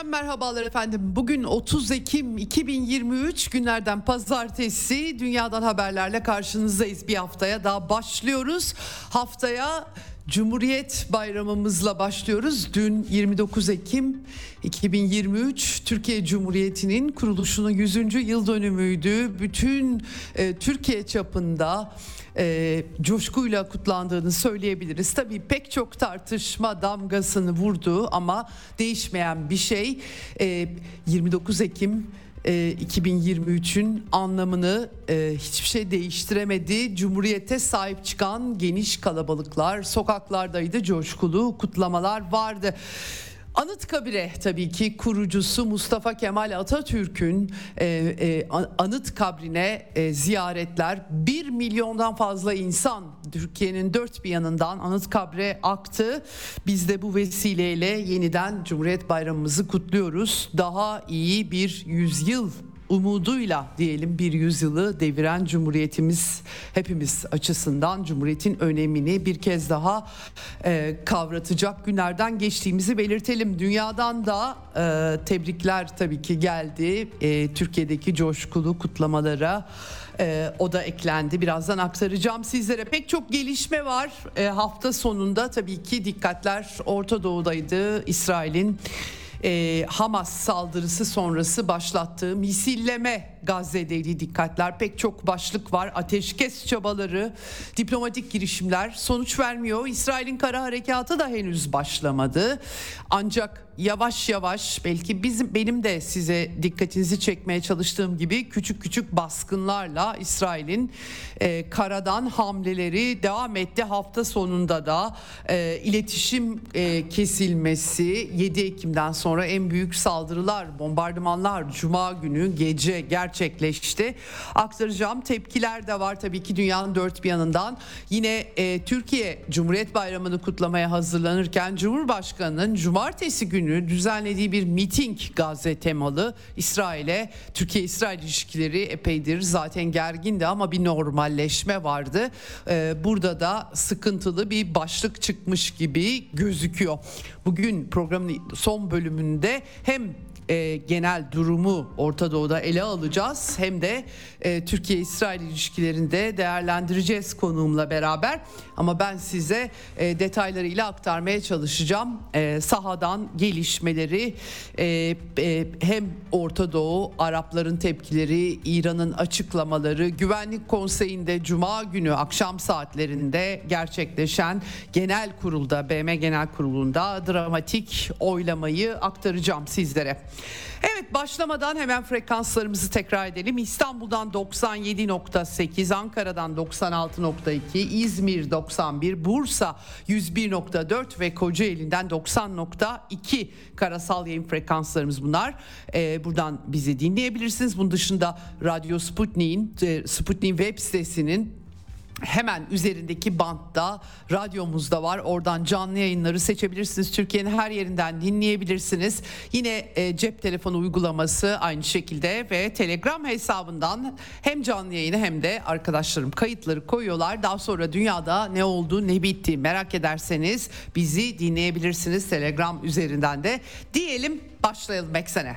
Eksenden merhabalar efendim. Bugün 30 Ekim 2023 günlerden pazartesi dünyadan haberlerle karşınızdayız. Bir haftaya daha başlıyoruz. Haftaya Cumhuriyet Bayramımızla başlıyoruz. Dün 29 Ekim 2023 Türkiye Cumhuriyeti'nin kuruluşunun 100. yıl dönümüydü. Bütün e, Türkiye çapında e, coşkuyla kutlandığını söyleyebiliriz. Tabii pek çok tartışma damgasını vurdu ama değişmeyen bir şey e, 29 Ekim 2023'ün e, anlamını e, hiçbir şey değiştiremedi. Cumhuriyete sahip çıkan geniş kalabalıklar sokaklardaydı, coşkulu kutlamalar vardı. Anıtkabir'e tabii ki kurucusu Mustafa Kemal Atatürk'ün e, e, anıt kabrine e, ziyaretler 1 milyondan fazla insan Türkiye'nin dört bir yanından anıt kabre aktı. Biz de bu vesileyle yeniden Cumhuriyet Bayramımızı kutluyoruz. Daha iyi bir yüzyıl umuduyla diyelim bir yüzyılı deviren Cumhuriyetimiz hepimiz açısından Cumhuriyet'in önemini bir kez daha e, kavratacak günlerden geçtiğimizi belirtelim. Dünyadan da e, tebrikler tabii ki geldi e, Türkiye'deki coşkulu kutlamalara. E, o da eklendi. Birazdan aktaracağım sizlere. Pek çok gelişme var. E, hafta sonunda tabii ki dikkatler Orta Doğu'daydı. İsrail'in e, Hamas saldırısı sonrası başlattığı misilleme Gazze'deki dikkatler pek çok başlık var. Ateşkes çabaları, diplomatik girişimler sonuç vermiyor. İsrail'in kara harekatı da henüz başlamadı. Ancak yavaş yavaş belki bizim benim de size dikkatinizi çekmeye çalıştığım gibi küçük küçük baskınlarla İsrail'in e, karadan hamleleri devam etti. Hafta sonunda da e, iletişim e, kesilmesi 7 Ekim'den sonra en büyük saldırılar, bombardımanlar Cuma günü gece gerçekleşti. Aktaracağım tepkiler de var tabii ki dünyanın dört bir yanından. Yine e, Türkiye Cumhuriyet Bayramı'nı kutlamaya hazırlanırken Cumhurbaşkanı'nın cumartesi günü düzenlediği bir miting Gazze temalı İsrail'e Türkiye-İsrail ilişkileri epeydir zaten gergindi ama bir normalleşme vardı. Ee, burada da sıkıntılı bir başlık çıkmış gibi gözüküyor. Bugün programın son bölümünde hem e, genel durumu Orta Doğu'da ele alacağız hem de e, Türkiye-İsrail ilişkilerinde değerlendireceğiz konuğumla beraber. Ama ben size e, detaylarıyla aktarmaya çalışacağım. E, sahadan gelişmeleri e, e, hem Orta Doğu, Arapların tepkileri, İran'ın açıklamaları, Güvenlik Konseyi'nde Cuma günü akşam saatlerinde gerçekleşen genel kurulda, BM Genel Kurulu'nda dramatik oylamayı aktaracağım sizlere. Evet başlamadan hemen frekanslarımızı tekrar edelim. İstanbul'dan 97.8, Ankara'dan 96.2, İzmir 91, Bursa 101.4 ve Kocaeli'nden 90.2 karasal yayın frekanslarımız bunlar. Ee, buradan bizi dinleyebilirsiniz. Bunun dışında Radyo Sputnik'in, e, Sputnik web sitesinin hemen üzerindeki bantta radyomuzda var. Oradan canlı yayınları seçebilirsiniz. Türkiye'nin her yerinden dinleyebilirsiniz. Yine e, cep telefonu uygulaması aynı şekilde ve Telegram hesabından hem canlı yayını hem de arkadaşlarım kayıtları koyuyorlar. Daha sonra dünyada ne oldu ne bitti merak ederseniz bizi dinleyebilirsiniz Telegram üzerinden de. Diyelim başlayalım Eksene.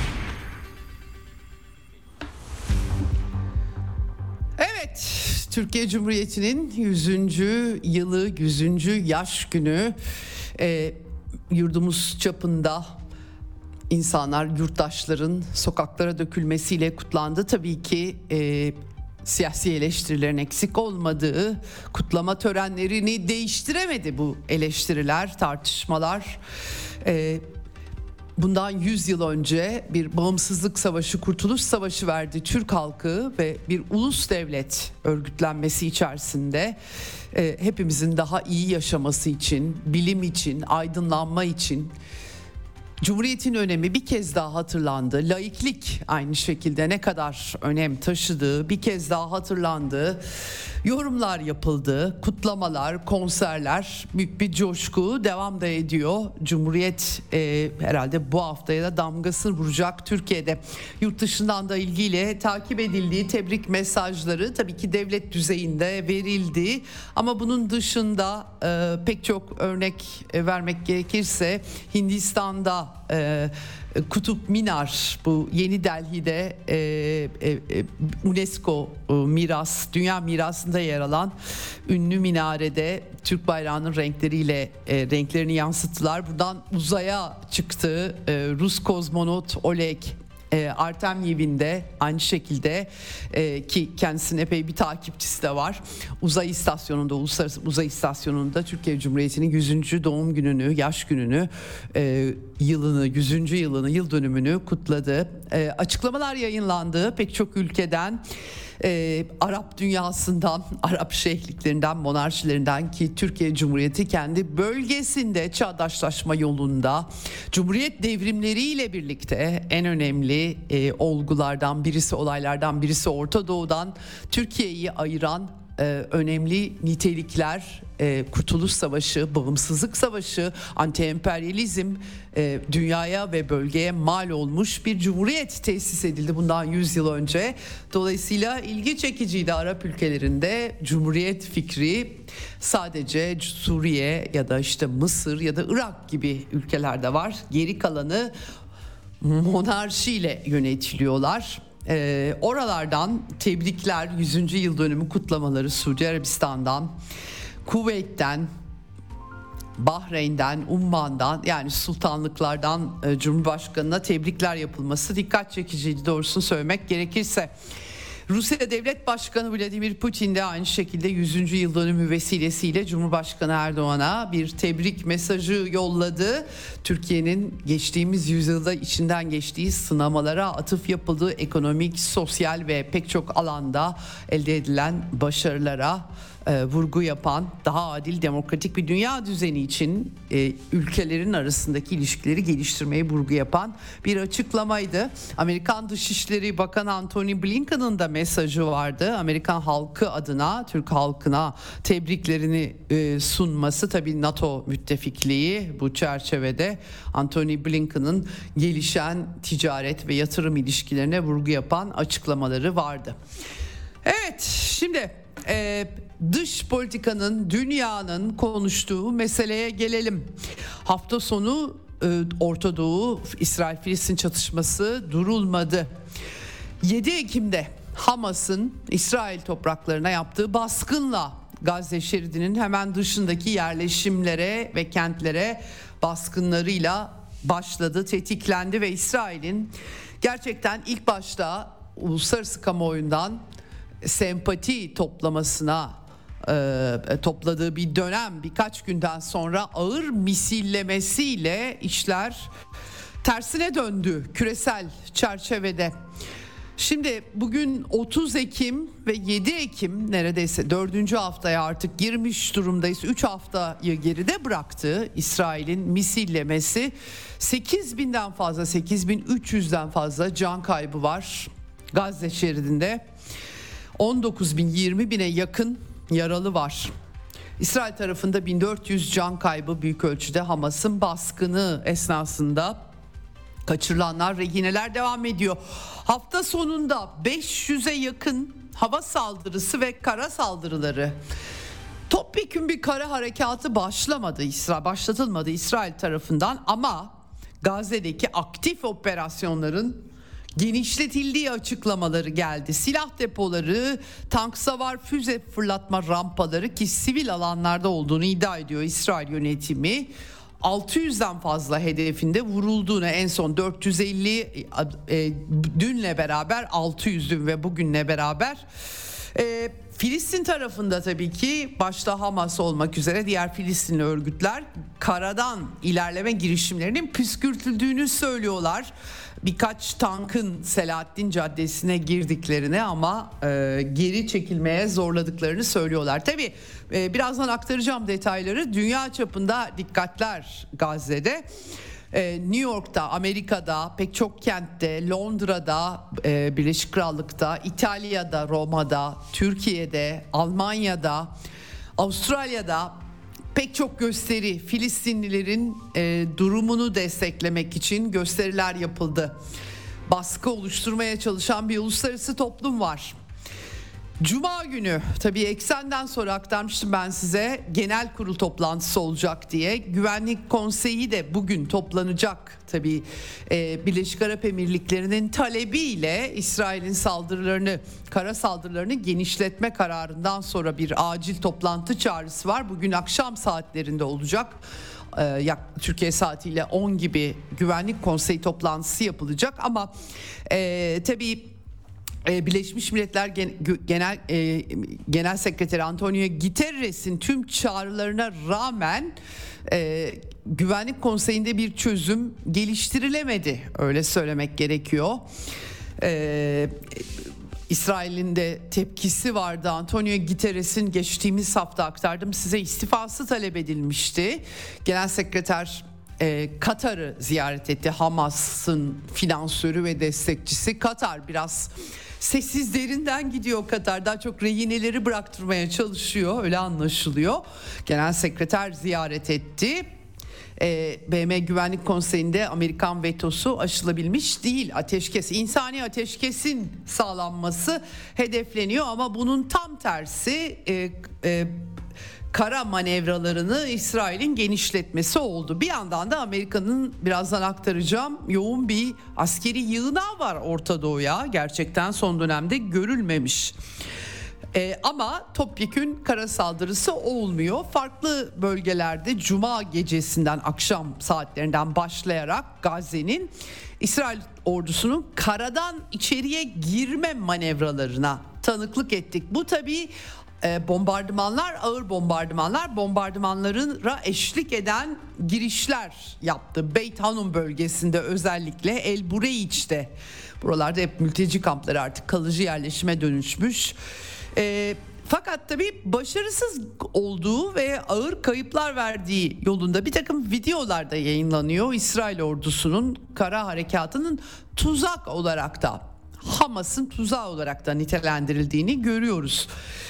Evet, Türkiye Cumhuriyeti'nin 100. yılı, 100. yaş günü e, yurdumuz çapında insanlar, yurttaşların sokaklara dökülmesiyle kutlandı. Tabii ki e, siyasi eleştirilerin eksik olmadığı kutlama törenlerini değiştiremedi bu eleştiriler, tartışmalar. E, bundan 100 yıl önce bir bağımsızlık savaşı, kurtuluş savaşı verdi Türk halkı ve bir ulus devlet örgütlenmesi içerisinde e, hepimizin daha iyi yaşaması için, bilim için, aydınlanma için Cumhuriyetin önemi bir kez daha hatırlandı. Laiklik aynı şekilde ne kadar önem taşıdığı bir kez daha hatırlandı. Yorumlar yapıldı, kutlamalar, konserler, büyük bir coşku devam da ediyor. Cumhuriyet e, herhalde bu haftaya da damgasını vuracak Türkiye'de. Yurt dışından da ilgiyle takip edildiği tebrik mesajları tabii ki devlet düzeyinde verildi. Ama bunun dışında e, pek çok örnek vermek gerekirse Hindistan'da e, Kutup Minar bu Yeni Delhi'de e, e, e UNESCO e, miras, dünya mirasında yer alan ünlü minarede Türk bayrağının renkleriyle e, renklerini yansıttılar. Buradan uzaya çıktı e, Rus kozmonot Oleg e, Artemyev'in de aynı şekilde e, ki kendisinin epey bir takipçisi de var. Uzay istasyonunda, uluslararası uzay istasyonunda Türkiye Cumhuriyeti'nin 100. doğum gününü, yaş gününü, e, yılını, 100. yılını, yıl dönümünü kutladı. E, açıklamalar yayınlandı pek çok ülkeden e, Arap dünyasından, Arap şeyhliklerinden, monarşilerinden ki Türkiye Cumhuriyeti kendi bölgesinde çağdaşlaşma yolunda Cumhuriyet devrimleriyle birlikte en önemli e, olgulardan birisi, olaylardan birisi Orta Doğu'dan Türkiye'yi ayıran e, önemli nitelikler e, Kurtuluş Savaşı, Bağımsızlık Savaşı, anti-emperyalizm e, dünyaya ve bölgeye mal olmuş bir cumhuriyet tesis edildi bundan 100 yıl önce. Dolayısıyla ilgi çekiciydi Arap ülkelerinde cumhuriyet fikri sadece Suriye ya da işte Mısır ya da Irak gibi ülkelerde var. Geri kalanı monarşiyle yönetiliyorlar. E, oralardan tebrikler 100. yıl dönümü kutlamaları Suudi Arabistan'dan, Kuveyt'ten, Bahreyn'den, Umman'dan yani sultanlıklardan e, Cumhurbaşkanı'na tebrikler yapılması dikkat çekiciydi doğrusunu söylemek gerekirse. Rusya Devlet Başkanı Vladimir Putin de aynı şekilde 100. yıl dönümü vesilesiyle Cumhurbaşkanı Erdoğan'a bir tebrik mesajı yolladı. Türkiye'nin geçtiğimiz yüzyılda içinden geçtiği sınamalara atıf yapıldığı ekonomik, sosyal ve pek çok alanda elde edilen başarılara e, vurgu yapan daha adil demokratik bir dünya düzeni için e, ülkelerin arasındaki ilişkileri geliştirmeye vurgu yapan bir açıklamaydı. Amerikan Dışişleri Bakanı Antony Blinken'ın da mesajı vardı. Amerikan halkı adına Türk halkına tebriklerini e, sunması tabii NATO müttefikliği bu çerçevede Antony Blinken'ın gelişen ticaret ve yatırım ilişkilerine vurgu yapan açıklamaları vardı. Evet şimdi e, dış politikanın dünyanın konuştuğu meseleye gelelim. Hafta sonu e, Orta Doğu İsrail-Filistin çatışması durulmadı. 7 Ekim'de Hamas'ın İsrail topraklarına yaptığı baskınla Gazze şeridinin hemen dışındaki yerleşimlere ve kentlere baskınlarıyla başladı, tetiklendi ve İsrail'in gerçekten ilk başta uluslararası kamuoyundan sempati toplamasına e, topladığı bir dönem birkaç günden sonra ağır misillemesiyle işler tersine döndü küresel çerçevede. Şimdi bugün 30 Ekim ve 7 Ekim neredeyse 4. haftaya artık girmiş durumdayız. 3 haftayı geride bıraktı İsrail'in misillemesi. 8 binden fazla 8300'den fazla can kaybı var Gazze şeridinde. 19 bin 20 bine yakın yaralı var. İsrail tarafında 1400 can kaybı büyük ölçüde Hamas'ın baskını esnasında kaçırılanlar rehineler devam ediyor. Hafta sonunda 500'e yakın hava saldırısı ve kara saldırıları Topyekun bir kara harekatı başlamadı İsrail başlatılmadı İsrail tarafından ama Gazze'deki aktif operasyonların genişletildiği açıklamaları geldi. Silah depoları, tank savar füze fırlatma rampaları ki sivil alanlarda olduğunu iddia ediyor İsrail yönetimi. 600'den fazla hedefinde vurulduğunu en son 450 e, dünle beraber 600 dün ve bugünle beraber e, Filistin tarafında tabii ki başta Hamas olmak üzere diğer Filistinli örgütler karadan ilerleme girişimlerinin püskürtüldüğünü söylüyorlar. Birkaç tankın Selahattin Caddesi'ne girdiklerini ama e, geri çekilmeye zorladıklarını söylüyorlar. Tabii e, birazdan aktaracağım detayları. Dünya çapında dikkatler Gazze'de. Ee, New York'ta, Amerika'da, pek çok kentte, Londra'da, e, Birleşik Krallık'ta, İtalya'da, Roma'da, Türkiye'de, Almanya'da, Avustralya'da pek çok gösteri Filistinlilerin e, durumunu desteklemek için gösteriler yapıldı. Baskı oluşturmaya çalışan bir uluslararası toplum var. Cuma günü tabii eksenden sonra aktarmıştım ben size genel kurul toplantısı olacak diye. Güvenlik Konseyi de bugün toplanacak tabii e, Birleşik Arap Emirlikleri'nin talebiyle İsrail'in saldırılarını kara saldırılarını genişletme kararından sonra bir acil toplantı çağrısı var. Bugün akşam saatlerinde olacak. Ee, Türkiye saatiyle 10 gibi Güvenlik Konseyi toplantısı yapılacak ama e, tabii e, Birleşmiş Milletler Genel e, Genel Sekreteri Antonio Guterres'in tüm çağrılarına rağmen e, Güvenlik Konseyi'nde bir çözüm geliştirilemedi. Öyle söylemek gerekiyor. E, İsrail'in de tepkisi vardı. Antonio Guterres'in geçtiğimiz hafta aktardım size istifası talep edilmişti. Genel Sekreter e, Katar'ı ziyaret etti. Hamas'ın finansörü ve destekçisi Katar biraz sessizlerinden gidiyor Katar. Daha çok rehineleri bıraktırmaya çalışıyor öyle anlaşılıyor. Genel sekreter ziyaret etti. E, BM Güvenlik Konseyi'nde Amerikan vetosu aşılabilmiş değil. Ateşkes, insani ateşkesin sağlanması hedefleniyor ama bunun tam tersi e, e, kara manevralarını İsrail'in genişletmesi oldu. Bir yandan da Amerika'nın birazdan aktaracağım yoğun bir askeri yığınağı var Orta Doğu'ya. Gerçekten son dönemde görülmemiş. Ee, ama topyekün kara saldırısı olmuyor. Farklı bölgelerde cuma gecesinden akşam saatlerinden başlayarak Gazze'nin İsrail ordusunun karadan içeriye girme manevralarına tanıklık ettik. Bu tabii e, bombardımanlar, ağır bombardımanlar, bombardımanlara eşlik eden girişler yaptı. Beit Hanum bölgesinde özellikle El Bureiç'te. Buralarda hep mülteci kampları artık kalıcı yerleşime dönüşmüş. E, fakat tabii başarısız olduğu ve ağır kayıplar verdiği yolunda bir takım videolar da yayınlanıyor. İsrail ordusunun kara harekatının tuzak olarak da Hamas'ın tuzağı olarak da nitelendirildiğini görüyoruz.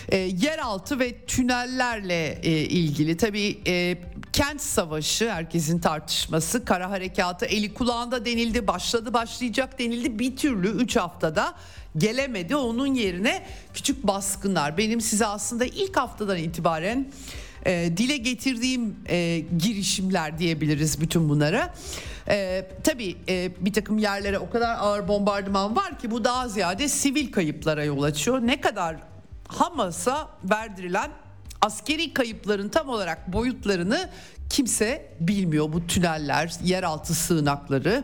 E, yeraltı ve tünellerle e, ilgili. Tabii e, kent savaşı herkesin tartışması kara harekatı eli kulağında denildi başladı başlayacak denildi. Bir türlü 3 haftada gelemedi. Onun yerine küçük baskınlar. Benim size aslında ilk haftadan itibaren e, dile getirdiğim e, girişimler diyebiliriz bütün bunlara. E, tabii e, bir takım yerlere o kadar ağır bombardıman var ki bu daha ziyade sivil kayıplara yol açıyor. Ne kadar Hamas'a verdirilen askeri kayıpların tam olarak boyutlarını kimse bilmiyor. Bu tüneller, yeraltı sığınakları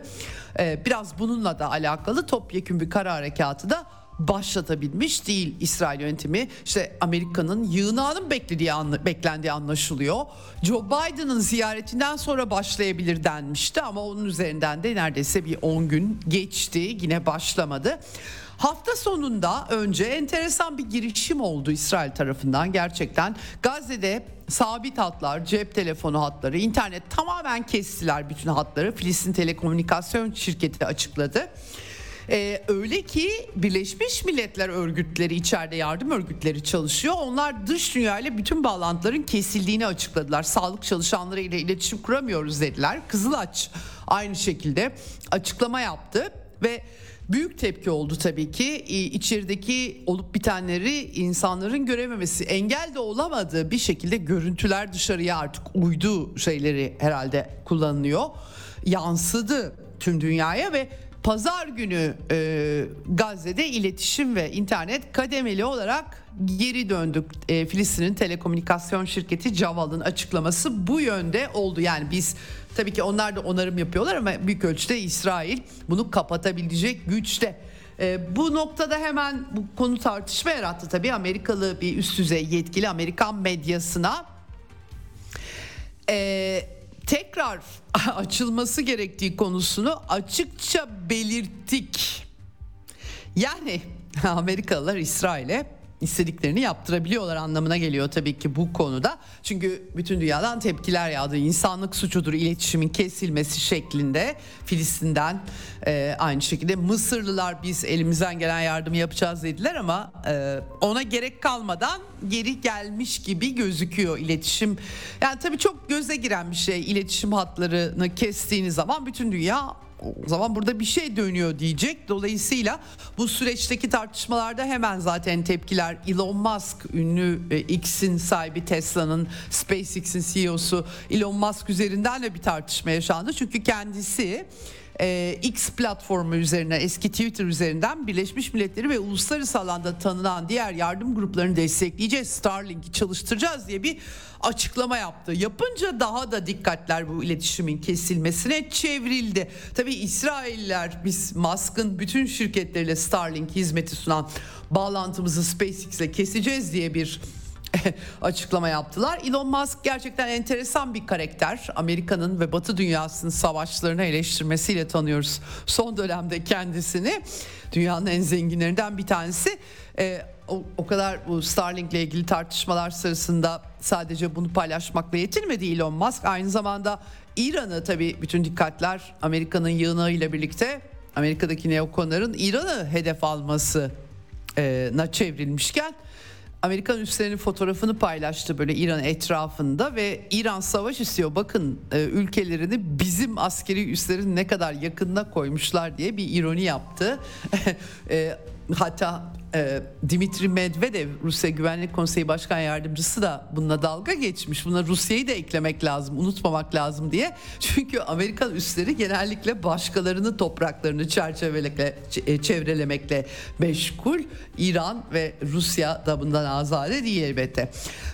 e, biraz bununla da alakalı topyekun bir kara harekatı da başlatabilmiş değil İsrail yönetimi. İşte Amerika'nın yığınağının beklediği anla, beklendiği anlaşılıyor. Joe Biden'ın ziyaretinden sonra başlayabilir denmişti ama onun üzerinden de neredeyse bir 10 gün geçti. Yine başlamadı. Hafta sonunda önce enteresan bir girişim oldu İsrail tarafından gerçekten. Gazze'de sabit hatlar, cep telefonu hatları, internet tamamen kestiler bütün hatları. Filistin Telekomünikasyon Şirketi açıkladı. Ee, öyle ki Birleşmiş Milletler örgütleri içeride yardım örgütleri çalışıyor. Onlar dış dünya ile bütün bağlantıların kesildiğini açıkladılar. Sağlık çalışanları ile iletişim kuramıyoruz dediler. Kızılaç aynı şekilde açıklama yaptı ve Büyük tepki oldu tabii ki. İçerideki olup bitenleri insanların görememesi, engel de olamadığı bir şekilde görüntüler dışarıya artık uydu şeyleri herhalde kullanılıyor. Yansıdı tüm dünyaya ve pazar günü e, Gazze'de iletişim ve internet kademeli olarak geri döndük. E, Filistin'in telekomünikasyon şirketi Caval'ın açıklaması bu yönde oldu. Yani biz tabii ki onlar da onarım yapıyorlar ama büyük ölçüde İsrail bunu kapatabilecek güçte. E, bu noktada hemen bu konu tartışma yarattı tabii Amerikalı bir üst düzey yetkili Amerikan medyasına. E, tekrar açılması gerektiği konusunu açıkça belirttik. Yani Amerikalılar İsrail'e istediklerini yaptırabiliyorlar anlamına geliyor tabii ki bu konuda. Çünkü bütün dünyadan tepkiler yağdı. İnsanlık suçudur iletişimin kesilmesi şeklinde Filistin'den e, aynı şekilde Mısırlılar biz elimizden gelen yardımı yapacağız dediler ama e, ona gerek kalmadan geri gelmiş gibi gözüküyor iletişim. Yani tabii çok göze giren bir şey iletişim hatlarını kestiğiniz zaman bütün dünya o zaman burada bir şey dönüyor diyecek. Dolayısıyla bu süreçteki tartışmalarda hemen zaten tepkiler Elon Musk ünlü e, X'in sahibi Tesla'nın SpaceX'in CEO'su Elon Musk üzerinden de bir tartışma yaşandı. Çünkü kendisi e, X platformu üzerine eski Twitter üzerinden Birleşmiş Milletleri ve uluslararası alanda tanınan diğer yardım gruplarını destekleyeceğiz. Starlink'i çalıştıracağız diye bir açıklama yaptı. Yapınca daha da dikkatler bu iletişimin kesilmesine çevrildi. Tabi İsrailler biz Musk'ın bütün şirketleriyle Starlink hizmeti sunan bağlantımızı SpaceX'le keseceğiz diye bir açıklama yaptılar. Elon Musk gerçekten enteresan bir karakter. Amerika'nın ve Batı dünyasının savaşlarını eleştirmesiyle tanıyoruz. Son dönemde kendisini dünyanın en zenginlerinden bir tanesi. Ee, o, o kadar bu Starlink ile ilgili tartışmalar sırasında sadece bunu paylaşmakla yetinmedi Elon Musk. Aynı zamanda İran'ı tabii bütün dikkatler Amerika'nın yığınağıyla birlikte Amerika'daki neokonların İran'ı hedef almasına çevrilmişken Amerikan üslerinin fotoğrafını paylaştı böyle İran etrafında ve İran savaş istiyor. Bakın e, ülkelerini bizim askeri üslerin ne kadar yakınına koymuşlar diye bir ironi yaptı. e, hatta e, Dimitri Medvedev Rusya Güvenlik Konseyi Başkan Yardımcısı da bununla dalga geçmiş. Buna Rusya'yı da eklemek lazım, unutmamak lazım diye. Çünkü Amerikan üsleri genellikle başkalarının topraklarını çerçevelemekle, e, çevrelemekle meşgul. İran ve Rusya da bundan azade değil elbette.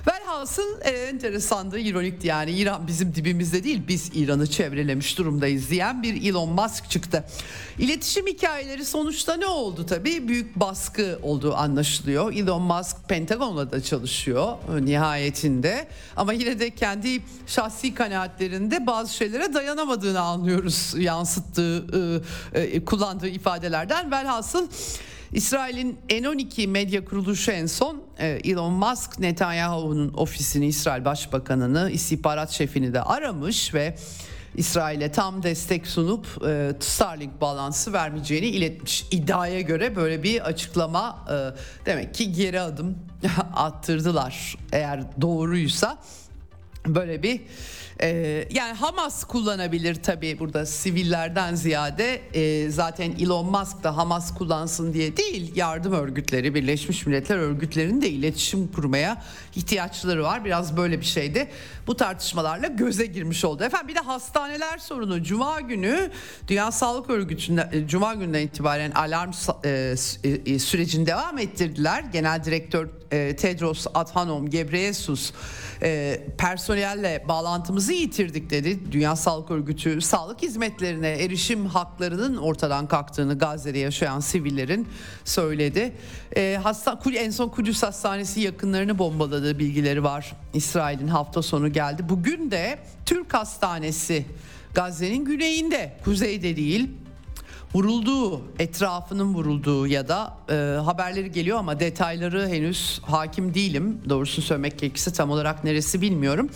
Velhasıl e, enteresandı, ironikti yani İran bizim dibimizde değil biz İran'ı çevrelemiş durumdayız diyen bir Elon Musk çıktı. İletişim hikayeleri sonuçta ne oldu tabii? Büyük baskı olduğu anlaşılıyor. Elon Musk Pentagon'la da çalışıyor nihayetinde. Ama yine de kendi şahsi kanaatlerinde bazı şeylere dayanamadığını anlıyoruz yansıttığı, e, e, kullandığı ifadelerden. Velhasıl İsrail'in N12 medya kuruluşu en son e, Elon Musk Netanyahu'nun ofisini İsrail Başbakanını istihbarat şefini de aramış ve İsrail'e tam destek sunup e, Starlink bağlantısı vermeyeceğini iletmiş. İddiaya göre böyle bir açıklama e, demek ki geri adım attırdılar. Eğer doğruysa böyle bir ee, yani Hamas kullanabilir tabii burada sivillerden ziyade e, zaten Elon Musk da Hamas kullansın diye değil yardım örgütleri Birleşmiş Milletler örgütlerinin de iletişim kurmaya ihtiyaçları var. Biraz böyle bir şeydi. Bu tartışmalarla göze girmiş oldu. Efendim bir de hastaneler sorunu. Cuma günü Dünya Sağlık Örgütü'nde e, Cuma günden itibaren alarm e, e, sürecini devam ettirdiler. Genel Direktör e, Tedros Adhanom Ghebreyesus e, personelle bağlantımızı yitirdik dedi. Dünya Sağlık Örgütü sağlık hizmetlerine erişim haklarının ortadan kalktığını Gazze'de yaşayan sivillerin söyledi. E, hasta, en son Kudüs Hastanesi yakınlarını bombaladığı bilgileri var. İsrail'in hafta sonu geldi. Bugün de Türk Hastanesi Gazze'nin güneyinde, kuzeyde değil vurulduğu, etrafının vurulduğu ya da e, haberleri geliyor ama detayları henüz hakim değilim. Doğrusu söylemek gerekirse tam olarak neresi bilmiyorum.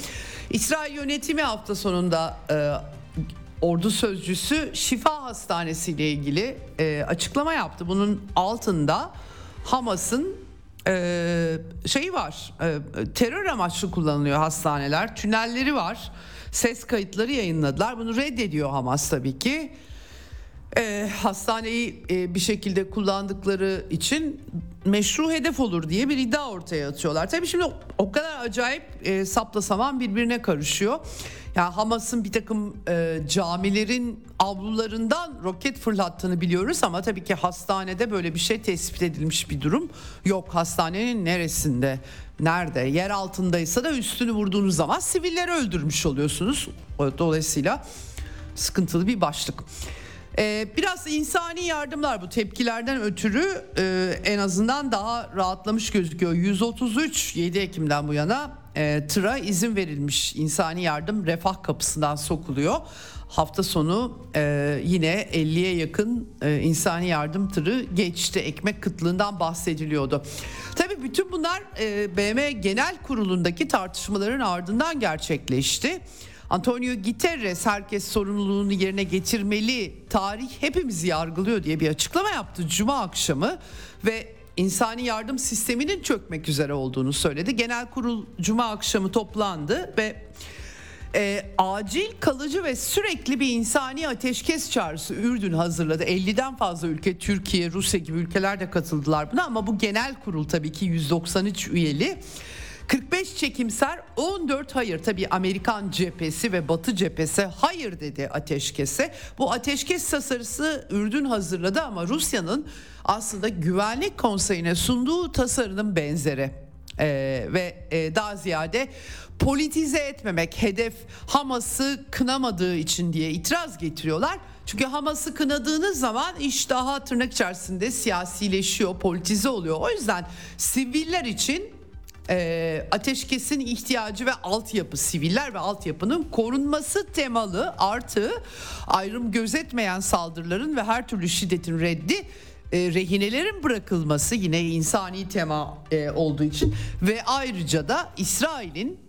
İsrail yönetimi hafta sonunda e, ordu sözcüsü Şifa Hastanesi ile ilgili e, açıklama yaptı. Bunun altında Hamas'ın e, şeyi var, e, terör amaçlı kullanılıyor hastaneler, tünelleri var. Ses kayıtları yayınladılar. Bunu reddediyor Hamas tabii ki. E, hastaneyi e, bir şekilde kullandıkları için meşru hedef olur diye bir iddia ortaya atıyorlar. Tabii şimdi o kadar acayip e, sapla saman birbirine karışıyor. Yani Hamas'ın bir takım e, camilerin avlularından roket fırlattığını biliyoruz ama tabii ki hastanede böyle bir şey tespit edilmiş bir durum yok. Hastanenin neresinde, nerede, yer altındaysa da üstünü vurduğunuz zaman sivilleri öldürmüş oluyorsunuz. Dolayısıyla sıkıntılı bir başlık. Ee, biraz insani yardımlar bu tepkilerden ötürü e, en azından daha rahatlamış gözüküyor. 133 7 Ekim'den bu yana e, tıra izin verilmiş insani yardım refah kapısından sokuluyor. Hafta sonu e, yine 50'ye yakın e, insani yardım tırı geçti. Ekmek kıtlığından bahsediliyordu. Tabii bütün bunlar e, BM Genel Kurulu'ndaki tartışmaların ardından gerçekleşti. Antonio Guterres herkes sorumluluğunu yerine getirmeli, tarih hepimizi yargılıyor diye bir açıklama yaptı Cuma akşamı ve insani yardım sisteminin çökmek üzere olduğunu söyledi. Genel kurul Cuma akşamı toplandı ve e, acil, kalıcı ve sürekli bir insani ateşkes çağrısı Ürdün hazırladı. 50'den fazla ülke, Türkiye, Rusya gibi ülkeler de katıldılar buna ama bu genel kurul tabii ki 193 üyeli. 45 çekimser 14 hayır tabi Amerikan cephesi ve Batı cephesi hayır dedi ateşkese. Bu ateşkes tasarısı Ürdün hazırladı ama Rusya'nın aslında güvenlik konseyine sunduğu tasarının benzeri. Ee, ve e, daha ziyade politize etmemek hedef Hamas'ı kınamadığı için diye itiraz getiriyorlar. Çünkü Hamas'ı kınadığınız zaman iş daha tırnak içerisinde siyasileşiyor, politize oluyor. O yüzden siviller için e, ateşkesin ihtiyacı ve altyapı siviller ve altyapının korunması temalı artı ayrım gözetmeyen saldırıların ve her türlü şiddetin reddi e, rehinelerin bırakılması yine insani tema e, olduğu için ve ayrıca da İsrail'in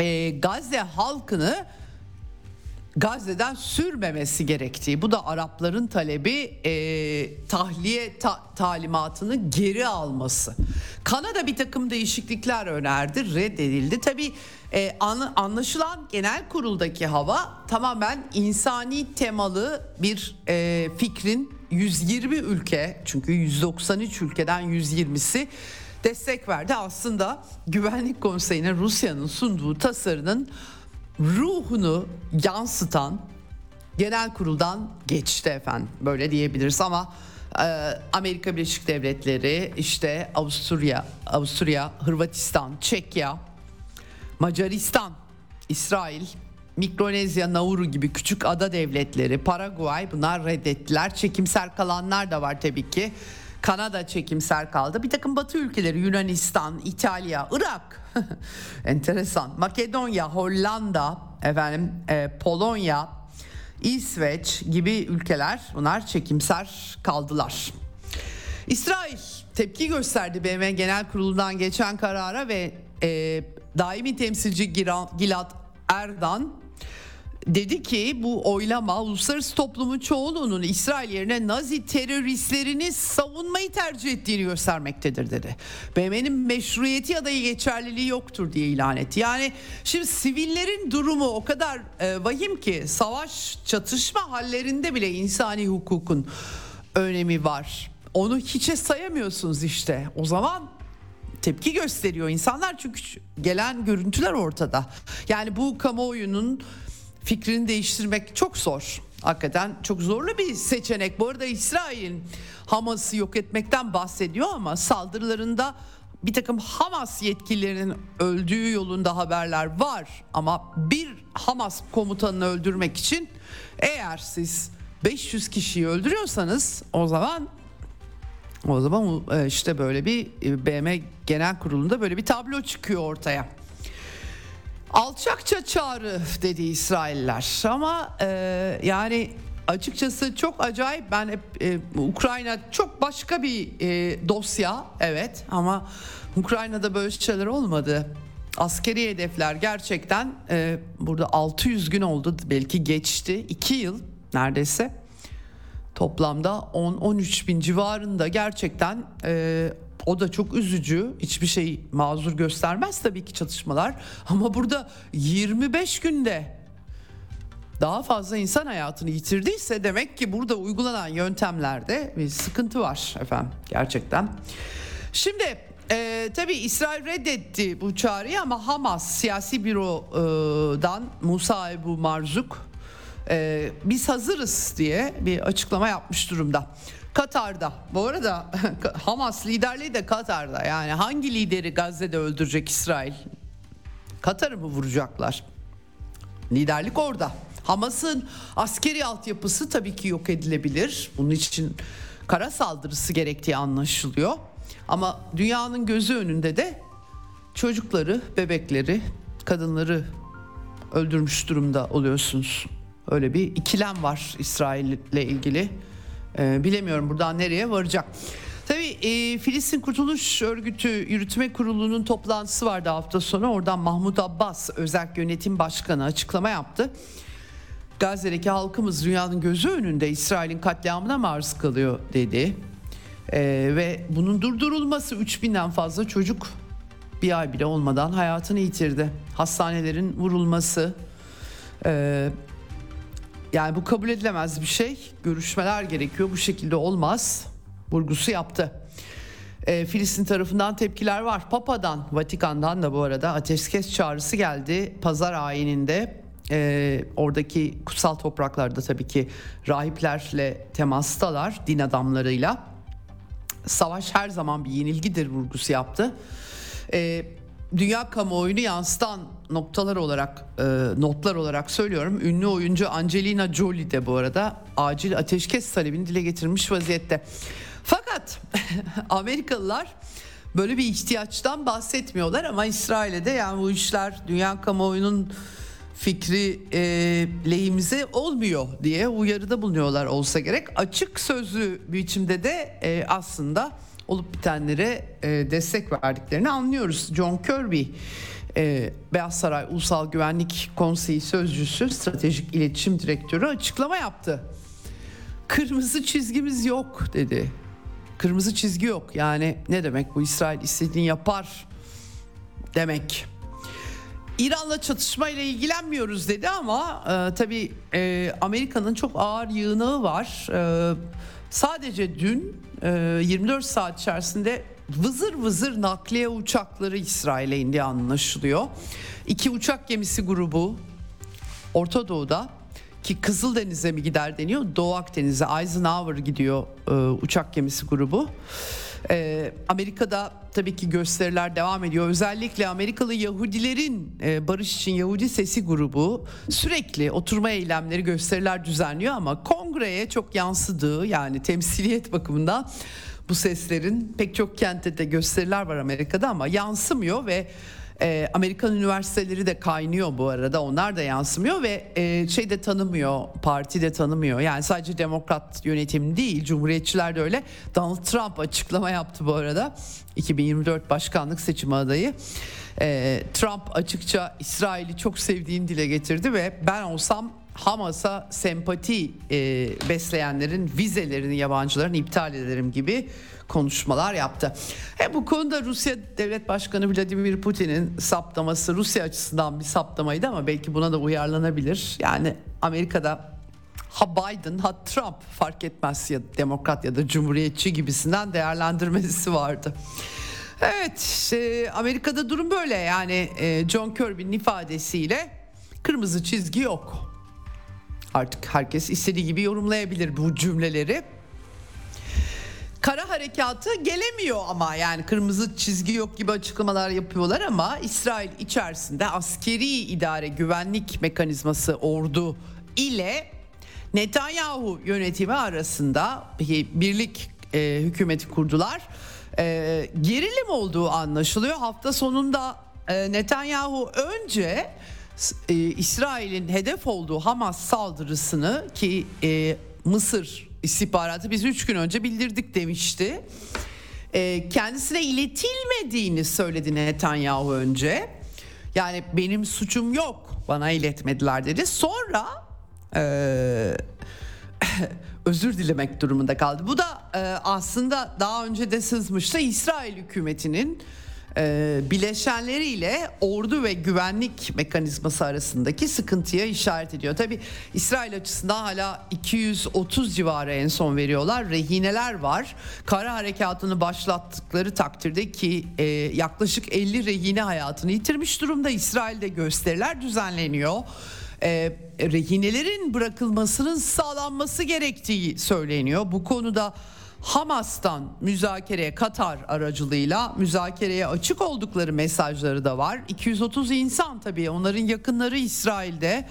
e, Gazze halkını Gazze'den sürmemesi gerektiği bu da Arapların talebi e, tahliye ta, talimatını geri alması. Kanada bir takım değişiklikler önerdi reddedildi. Tabi e, an, anlaşılan genel kuruldaki hava tamamen insani temalı bir e, fikrin 120 ülke çünkü 193 ülkeden 120'si destek verdi. Aslında Güvenlik Konseyi'ne Rusya'nın sunduğu tasarının ruhunu yansıtan genel kuruldan geçti efendim böyle diyebiliriz ama e, Amerika Birleşik Devletleri işte Avusturya, Avusturya, Hırvatistan, Çekya, Macaristan, İsrail, Mikronezya, Nauru gibi küçük ada devletleri, Paraguay bunlar reddettiler. Çekimser kalanlar da var tabii ki. Kanada çekimser kaldı. Bir takım batı ülkeleri Yunanistan, İtalya, Irak enteresan. Makedonya, Hollanda, efendim e, Polonya, İsveç gibi ülkeler bunlar çekimser kaldılar. İsrail tepki gösterdi BM Genel Kurulu'ndan geçen karara ve e, daimi temsilci Gilad Erdan dedi ki bu oylama uluslararası toplumun çoğunluğunun İsrail yerine Nazi teröristlerini savunmayı tercih ettiğini göstermektedir dedi. BM'nin meşruiyeti ya da geçerliliği yoktur diye ilan etti. Yani şimdi sivillerin durumu o kadar e, vahim ki savaş çatışma hallerinde bile insani hukukun önemi var. Onu hiçe sayamıyorsunuz işte. O zaman tepki gösteriyor insanlar çünkü gelen görüntüler ortada. Yani bu kamuoyunun fikrini değiştirmek çok zor. Hakikaten çok zorlu bir seçenek. Bu arada İsrail'in Hamas'ı yok etmekten bahsediyor ama saldırılarında bir takım Hamas yetkililerinin öldüğü yolunda haberler var. Ama bir Hamas komutanını öldürmek için eğer siz 500 kişiyi öldürüyorsanız o zaman o zaman e, işte böyle bir e, BM Genel Kurulu'nda böyle bir tablo çıkıyor ortaya. Alçakça çağrı dedi İsrailler. Ama e, yani açıkçası çok acayip. Ben hep e, Ukrayna çok başka bir e, dosya evet. Ama Ukrayna'da böyle şeyler olmadı. Askeri hedefler gerçekten e, burada 600 gün oldu. Belki geçti. 2 yıl neredeyse. Toplamda 10-13 bin civarında gerçekten e, o da çok üzücü. Hiçbir şey mazur göstermez tabii ki çatışmalar. Ama burada 25 günde daha fazla insan hayatını yitirdiyse demek ki burada uygulanan yöntemlerde bir sıkıntı var efendim gerçekten. Şimdi e, tabii İsrail reddetti bu çağrıyı ama Hamas siyasi bürodan Musa Ebu Marzuk e, biz hazırız diye bir açıklama yapmış durumda. Katar'da bu arada Hamas liderliği de Katar'da yani hangi lideri Gazze'de öldürecek İsrail? Katar'ı mı vuracaklar? Liderlik orada. Hamas'ın askeri altyapısı tabii ki yok edilebilir. Bunun için kara saldırısı gerektiği anlaşılıyor. Ama dünyanın gözü önünde de çocukları, bebekleri, kadınları öldürmüş durumda oluyorsunuz. Öyle bir ikilem var İsrail ile ilgili. Ee, bilemiyorum buradan nereye varacak. Tabii e, Filistin Kurtuluş Örgütü Yürütme Kurulu'nun toplantısı vardı hafta sonu. Oradan Mahmut Abbas özel yönetim başkanı açıklama yaptı. Gazze'deki halkımız dünyanın gözü önünde İsrail'in katliamına maruz kalıyor dedi. Ee, ve bunun durdurulması 3000'den fazla çocuk bir ay bile olmadan hayatını yitirdi. Hastanelerin vurulması e, yani bu kabul edilemez bir şey. Görüşmeler gerekiyor bu şekilde olmaz vurgusu yaptı. E, Filistin tarafından tepkiler var. Papa'dan, Vatikan'dan da bu arada ateşkes çağrısı geldi. Pazar ayininde e, oradaki kutsal topraklarda tabii ki rahiplerle temastalar, din adamlarıyla. Savaş her zaman bir yenilgidir vurgusu yaptı. E, dünya kamuoyunu yansıtan noktalar olarak e, notlar olarak söylüyorum. Ünlü oyuncu Angelina Jolie de bu arada acil ateşkes talebini dile getirmiş vaziyette. Fakat Amerikalılar böyle bir ihtiyaçtan bahsetmiyorlar ama İsrail'e de yani bu işler dünya kamuoyunun fikri e, lehimize olmuyor diye uyarıda bulunuyorlar olsa gerek. Açık sözlü biçimde de e, aslında olup bitenlere e, destek verdiklerini anlıyoruz. John Kirby e, Beyaz Saray Ulusal Güvenlik Konseyi Sözcüsü Stratejik İletişim Direktörü açıklama yaptı. Kırmızı çizgimiz yok dedi. Kırmızı çizgi yok. Yani ne demek bu İsrail istediğini yapar demek. İran'la çatışma ile ilgilenmiyoruz dedi ama e, tabii e, Amerika'nın çok ağır yığınağı var. E, sadece dün e, 24 saat içerisinde vızır vızır nakliye uçakları İsrail'e indi anlaşılıyor. İki uçak gemisi grubu Orta Doğu'da ki Kızıldeniz'e mi gider deniyor. Doğu Akdeniz'e Eisenhower gidiyor e, uçak gemisi grubu. E, Amerika'da tabii ki gösteriler devam ediyor. Özellikle Amerikalı Yahudilerin e, Barış için Yahudi Sesi grubu sürekli oturma eylemleri gösteriler düzenliyor ama kongreye çok yansıdığı yani temsiliyet bakımından bu seslerin pek çok kentte de gösteriler var Amerika'da ama yansımıyor ve e, Amerikan üniversiteleri de kaynıyor bu arada. Onlar da yansımıyor ve e, şey de tanımıyor, parti de tanımıyor. Yani sadece demokrat yönetim değil, cumhuriyetçiler de öyle. Donald Trump açıklama yaptı bu arada. 2024 başkanlık seçimi adayı. E, Trump açıkça İsrail'i çok sevdiğini dile getirdi ve ben olsam Hamas'a sempati e, besleyenlerin vizelerini yabancıların iptal ederim gibi konuşmalar yaptı. He, bu konuda Rusya Devlet Başkanı Vladimir Putin'in saptaması Rusya açısından bir saptamaydı ama belki buna da uyarlanabilir. Yani Amerika'da ha Biden ha Trump fark etmez ya demokrat ya da cumhuriyetçi gibisinden değerlendirmesi vardı. Evet e, Amerika'da durum böyle yani e, John Kirby'nin ifadesiyle kırmızı çizgi yok. Artık herkes istediği gibi yorumlayabilir bu cümleleri. Kara harekatı gelemiyor ama yani kırmızı çizgi yok gibi açıklamalar yapıyorlar ama İsrail içerisinde askeri idare güvenlik mekanizması ordu ile Netanyahu yönetimi arasında bir birlik e, hükümeti kurdular. E, gerilim olduğu anlaşılıyor. Hafta sonunda e, Netanyahu önce e, İsrail'in hedef olduğu Hamas saldırısını ki e, Mısır istihbaratı biz 3 gün önce bildirdik demişti. E, kendisine iletilmediğini söyledi Netanyahu önce. Yani benim suçum yok bana iletmediler dedi. Sonra e, özür dilemek durumunda kaldı. Bu da e, aslında daha önce de sızmıştı İsrail hükümetinin e, bileşenleriyle ordu ve güvenlik mekanizması arasındaki sıkıntıya işaret ediyor. Tabi İsrail açısından hala 230 civarı en son veriyorlar. Rehineler var. Kara harekatını başlattıkları takdirde ki e, yaklaşık 50 rehine hayatını yitirmiş durumda. İsrail'de gösteriler düzenleniyor. E, rehinelerin bırakılmasının sağlanması gerektiği söyleniyor. Bu konuda Hamas'tan müzakereye Katar aracılığıyla müzakereye açık oldukları mesajları da var. 230 insan tabii onların yakınları İsrail'de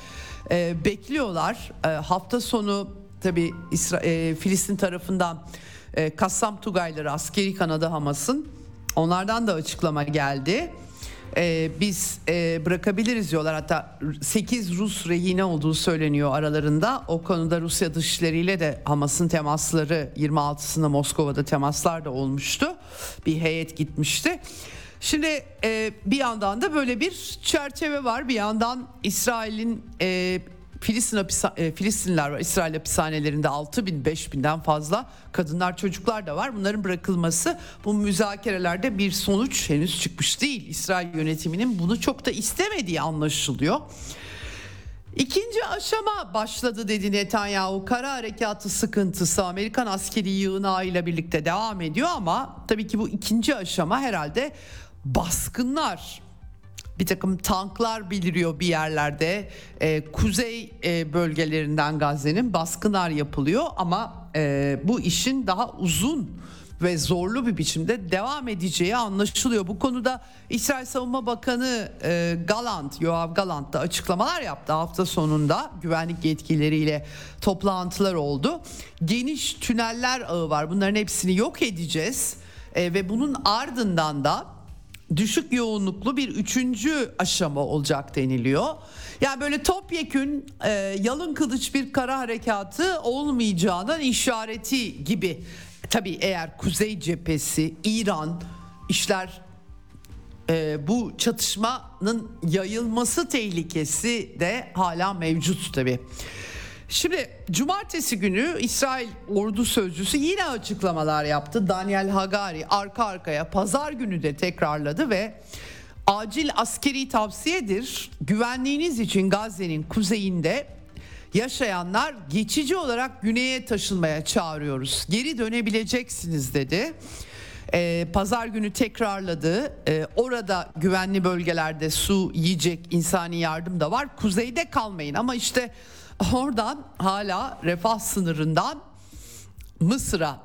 e, bekliyorlar. E, hafta sonu tabii İsra- e, Filistin tarafından e, Kassam Tugayları askeri kanadı Hamas'ın onlardan da açıklama geldi e, biz e, bırakabiliriz diyorlar. Hatta 8 Rus rehine olduğu söyleniyor aralarında. O konuda Rusya dışişleriyle de Hamas'ın temasları 26'sında Moskova'da temaslar da olmuştu. Bir heyet gitmişti. Şimdi e, bir yandan da böyle bir çerçeve var. Bir yandan İsrail'in e, Filistin hapisa, e, Filistinler var. İsrail hapishanelerinde 6 bin 5 binden fazla kadınlar çocuklar da var. Bunların bırakılması bu müzakerelerde bir sonuç henüz çıkmış değil. İsrail yönetiminin bunu çok da istemediği anlaşılıyor. İkinci aşama başladı dedi Netanyahu. Kara harekatı sıkıntısı Amerikan askeri yığınağıyla birlikte devam ediyor ama tabii ki bu ikinci aşama herhalde baskınlar bir takım tanklar biliriyor bir yerlerde e, kuzey e, bölgelerinden Gazze'nin baskınlar yapılıyor ama e, bu işin daha uzun ve zorlu bir biçimde devam edeceği anlaşılıyor. Bu konuda İsrail Savunma Bakanı e, Galant, Yoav Galant da açıklamalar yaptı hafta sonunda güvenlik yetkilileriyle toplantılar oldu. Geniş tüneller ağı var bunların hepsini yok edeceğiz e, ve bunun ardından da düşük yoğunluklu bir üçüncü aşama olacak deniliyor. Yani böyle topyekün e, yalın kılıç bir kara harekatı olmayacağının işareti gibi. Tabii eğer Kuzey Cephesi, İran işler e, bu çatışmanın yayılması tehlikesi de hala mevcut tabii. Şimdi cumartesi günü İsrail ordu sözcüsü yine açıklamalar yaptı. Daniel Hagari arka arkaya pazar günü de tekrarladı ve acil askeri tavsiyedir. Güvenliğiniz için Gazze'nin kuzeyinde yaşayanlar geçici olarak güneye taşınmaya çağırıyoruz. Geri dönebileceksiniz dedi. Ee, pazar günü tekrarladı. Ee, orada güvenli bölgelerde su, yiyecek, insani yardım da var. Kuzeyde kalmayın ama işte oradan hala refah sınırından Mısır'a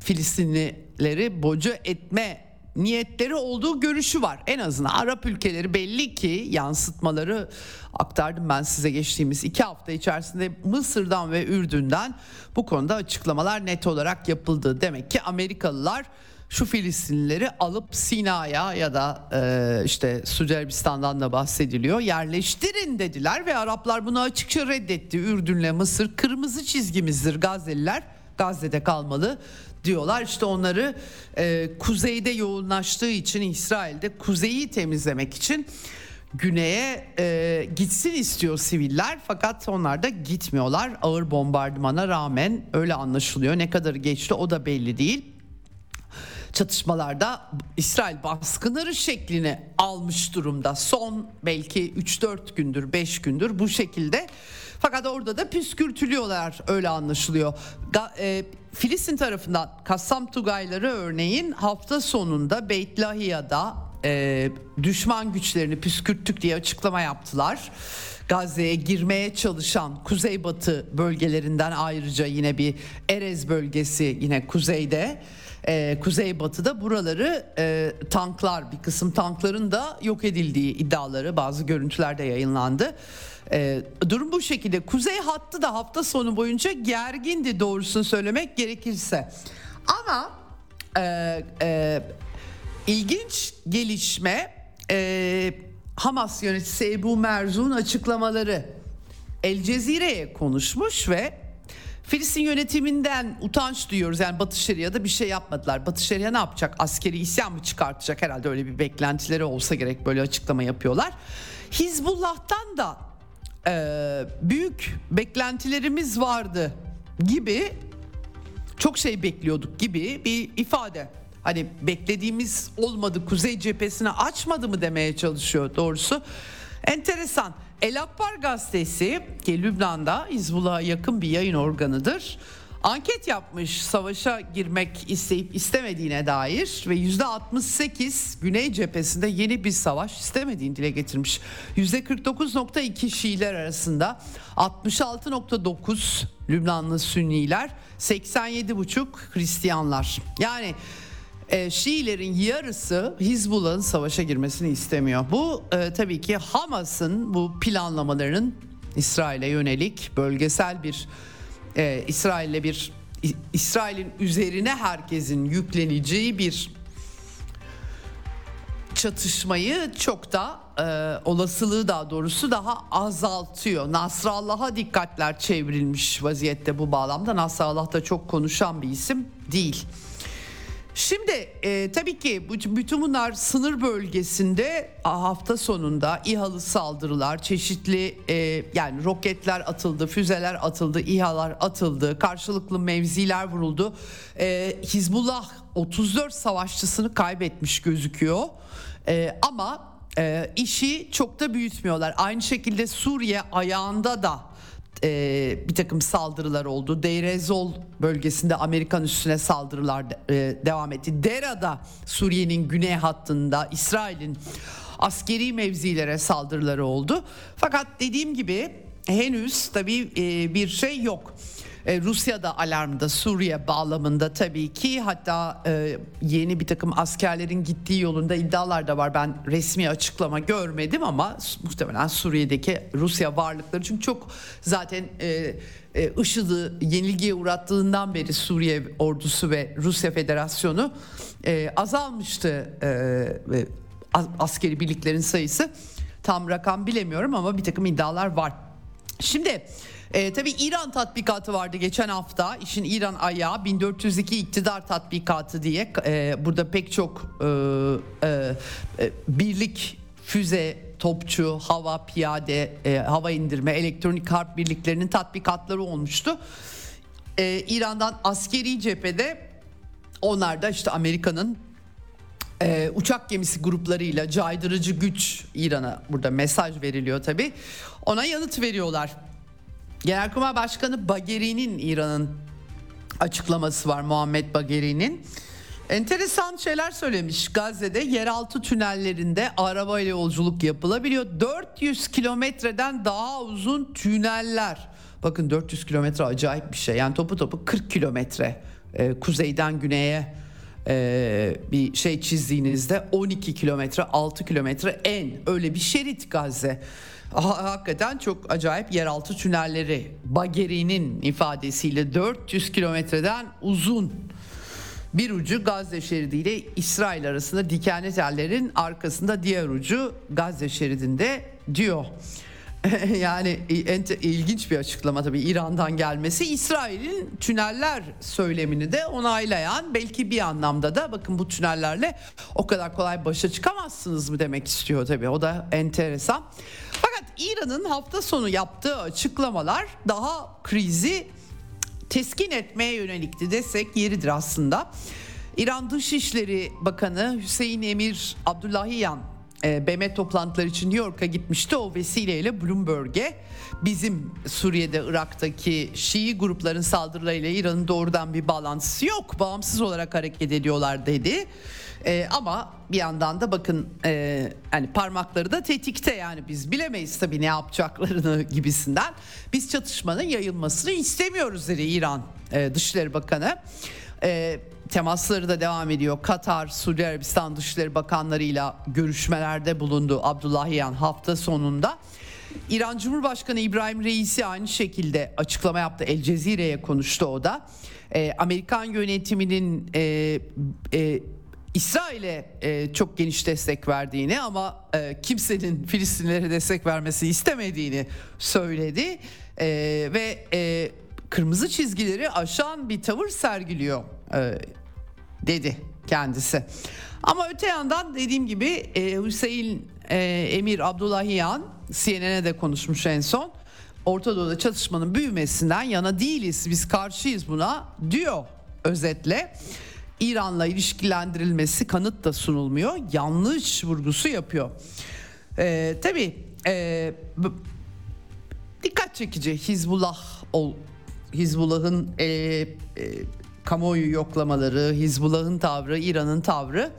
Filistinlileri boca etme niyetleri olduğu görüşü var. En azından Arap ülkeleri belli ki yansıtmaları aktardım ben size geçtiğimiz iki hafta içerisinde Mısır'dan ve Ürdün'den bu konuda açıklamalar net olarak yapıldı. Demek ki Amerikalılar şu Filistinlileri alıp Sina'ya ya da e, işte Suudi Arabistan'dan da bahsediliyor. Yerleştirin dediler ve Araplar bunu açıkça reddetti. Ürdün'le Mısır kırmızı çizgimizdir Gazze'liler Gazze'de kalmalı diyorlar. İşte onları e, kuzeyde yoğunlaştığı için İsrail'de kuzeyi temizlemek için güneye e, gitsin istiyor siviller. Fakat onlar da gitmiyorlar. Ağır bombardımana rağmen öyle anlaşılıyor. Ne kadar geçti o da belli değil çatışmalarda İsrail baskınları şeklini almış durumda. Son belki 3-4 gündür 5 gündür bu şekilde. Fakat orada da püskürtülüyorlar öyle anlaşılıyor. Ga, e, Filistin tarafından Kassam Tugayları örneğin hafta sonunda Beit Lahiya'da e, düşman güçlerini püskürttük diye açıklama yaptılar. Gazze'ye girmeye çalışan kuzeybatı bölgelerinden ayrıca yine bir Erez bölgesi yine kuzeyde e, kuzeybatıda buraları e, tanklar bir kısım tankların da yok edildiği iddiaları bazı görüntülerde yayınlandı. E, durum bu şekilde. Kuzey hattı da hafta sonu boyunca gergindi doğrusunu söylemek gerekirse. Ama e, e, ilginç gelişme e, Hamas yöneticisi Ebu Merzun açıklamaları. El Cezire'ye konuşmuş ve Filistin yönetiminden utanç duyuyoruz. Yani Batı Şeria'da bir şey yapmadılar. Batı Şeria ne yapacak? Askeri isyan mı çıkartacak? Herhalde öyle bir beklentileri olsa gerek böyle açıklama yapıyorlar. Hizbullah'tan da e, büyük beklentilerimiz vardı gibi çok şey bekliyorduk gibi bir ifade Hani beklediğimiz olmadı kuzey cephesini açmadı mı demeye çalışıyor doğrusu. Enteresan. El Akbar gazetesi ki Lübnan'da Hizbullah'a yakın bir yayın organıdır. Anket yapmış savaşa girmek isteyip istemediğine dair ve yüzde 68 Güney cephesinde yeni bir savaş istemediğini dile getirmiş. Yüzde 49.2 Şiiler arasında 66.9 Lübnanlı Sünniler 87.5 Hristiyanlar. Yani e, Şiilerin yarısı Hizbullah'ın savaşa girmesini istemiyor. Bu e, tabii ki Hamas'ın bu planlamalarının İsrail'e yönelik bölgesel bir e, İsrail'le bir İsrail'in üzerine herkesin yükleneceği bir çatışmayı çok da e, olasılığı daha doğrusu daha azaltıyor. Nasrallah'a dikkatler çevrilmiş vaziyette bu bağlamda. Nasrallah da çok konuşan bir isim değil. Şimdi e, tabii ki bütün bunlar sınır bölgesinde hafta sonunda İHA'lı saldırılar, çeşitli e, yani roketler atıldı, füzeler atıldı, İHA'lar atıldı, karşılıklı mevziler vuruldu. E, Hizbullah 34 savaşçısını kaybetmiş gözüküyor e, ama e, işi çok da büyütmüyorlar. Aynı şekilde Suriye ayağında da e, bir takım saldırılar oldu. Deirezol bölgesinde Amerikan üstüne saldırılar e, devam etti. Dera'da Suriye'nin güney hattında İsrail'in askeri mevzilere saldırıları oldu. Fakat dediğim gibi henüz tabii e, bir şey yok. E, Rusya da alarmda Suriye bağlamında tabii ki hatta e, yeni bir takım askerlerin gittiği yolunda iddialar da var. Ben resmi açıklama görmedim ama muhtemelen Suriye'deki Rusya varlıkları çünkü çok zaten e, e, IŞİD'i yenilgiye uğrattığından beri Suriye ordusu ve Rusya Federasyonu e, azalmıştı e, askeri birliklerin sayısı. Tam rakam bilemiyorum ama bir takım iddialar var. Şimdi e, tabii İran tatbikatı vardı geçen hafta. İşin İran ayağı 1402 iktidar tatbikatı diye e, burada pek çok e, e, e, birlik füze topçu, hava, piyade, e, hava indirme, elektronik harp birliklerinin tatbikatları olmuştu. E, İran'dan askeri cephede onlar da işte Amerika'nın e, uçak gemisi gruplarıyla caydırıcı güç İran'a burada mesaj veriliyor tabi. Ona yanıt veriyorlar. Genelkurmay Başkanı Bagheri'nin İran'ın açıklaması var Muhammed Bagheri'nin. Enteresan şeyler söylemiş. Gazze'de yeraltı tünellerinde arabayla yolculuk yapılabiliyor. 400 kilometreden daha uzun tüneller. Bakın 400 kilometre acayip bir şey. Yani topu topu 40 kilometre e, kuzeyden güneye e, bir şey çizdiğinizde 12 kilometre 6 kilometre en öyle bir şerit Gazze hakikaten çok acayip yeraltı tünelleri. Bagheri'nin ifadesiyle 400 kilometreden uzun bir ucu Gazze şeridi ile İsrail arasında dikenli tellerin arkasında diğer ucu Gazze şeridinde diyor. yani ilginç bir açıklama tabii İran'dan gelmesi. İsrail'in tüneller söylemini de onaylayan belki bir anlamda da bakın bu tünellerle o kadar kolay başa çıkamazsınız mı demek istiyor tabii. O da enteresan. Fakat İran'ın hafta sonu yaptığı açıklamalar daha krizi teskin etmeye yönelikti desek yeridir aslında. İran Dışişleri Bakanı Hüseyin Emir Abdullahiyan e, BM toplantıları için New York'a gitmişti. O vesileyle Bloomberg'e bizim Suriye'de Irak'taki Şii grupların saldırılarıyla İran'ın doğrudan bir bağlantısı yok. Bağımsız olarak hareket ediyorlar dedi. E, ama bir yandan da bakın e, hani parmakları da tetikte yani biz bilemeyiz tabii ne yapacaklarını gibisinden. Biz çatışmanın yayılmasını istemiyoruz dedi İran e, Dışişleri Bakanı. E, temasları da devam ediyor. Katar, Suudi Arabistan Dışişleri Bakanlarıyla görüşmelerde bulundu Abdullahiyan hafta sonunda. İran Cumhurbaşkanı İbrahim Reisi aynı şekilde açıklama yaptı. El Cezire'ye konuştu o da. E, Amerikan yönetiminin e, e, İsrail'e e, çok geniş destek verdiğini ama e, kimsenin Filistinlere destek vermesi istemediğini söyledi e, ve e, kırmızı çizgileri aşan bir tavır sergiliyor e, dedi kendisi. Ama öte yandan dediğim gibi e, Hüseyin e, Emir Abdullahiyan CNN'e de konuşmuş en son. Orta Doğu'da çatışmanın büyümesinden yana değiliz biz karşıyız buna diyor özetle. İran'la ilişkilendirilmesi kanıt da sunulmuyor. Yanlış vurgusu yapıyor. Ee, tabii e, dikkat çekici Hizbullah ol, Hizbullah'ın e, e, kamuoyu yoklamaları, Hizbullah'ın tavrı, İran'ın tavrı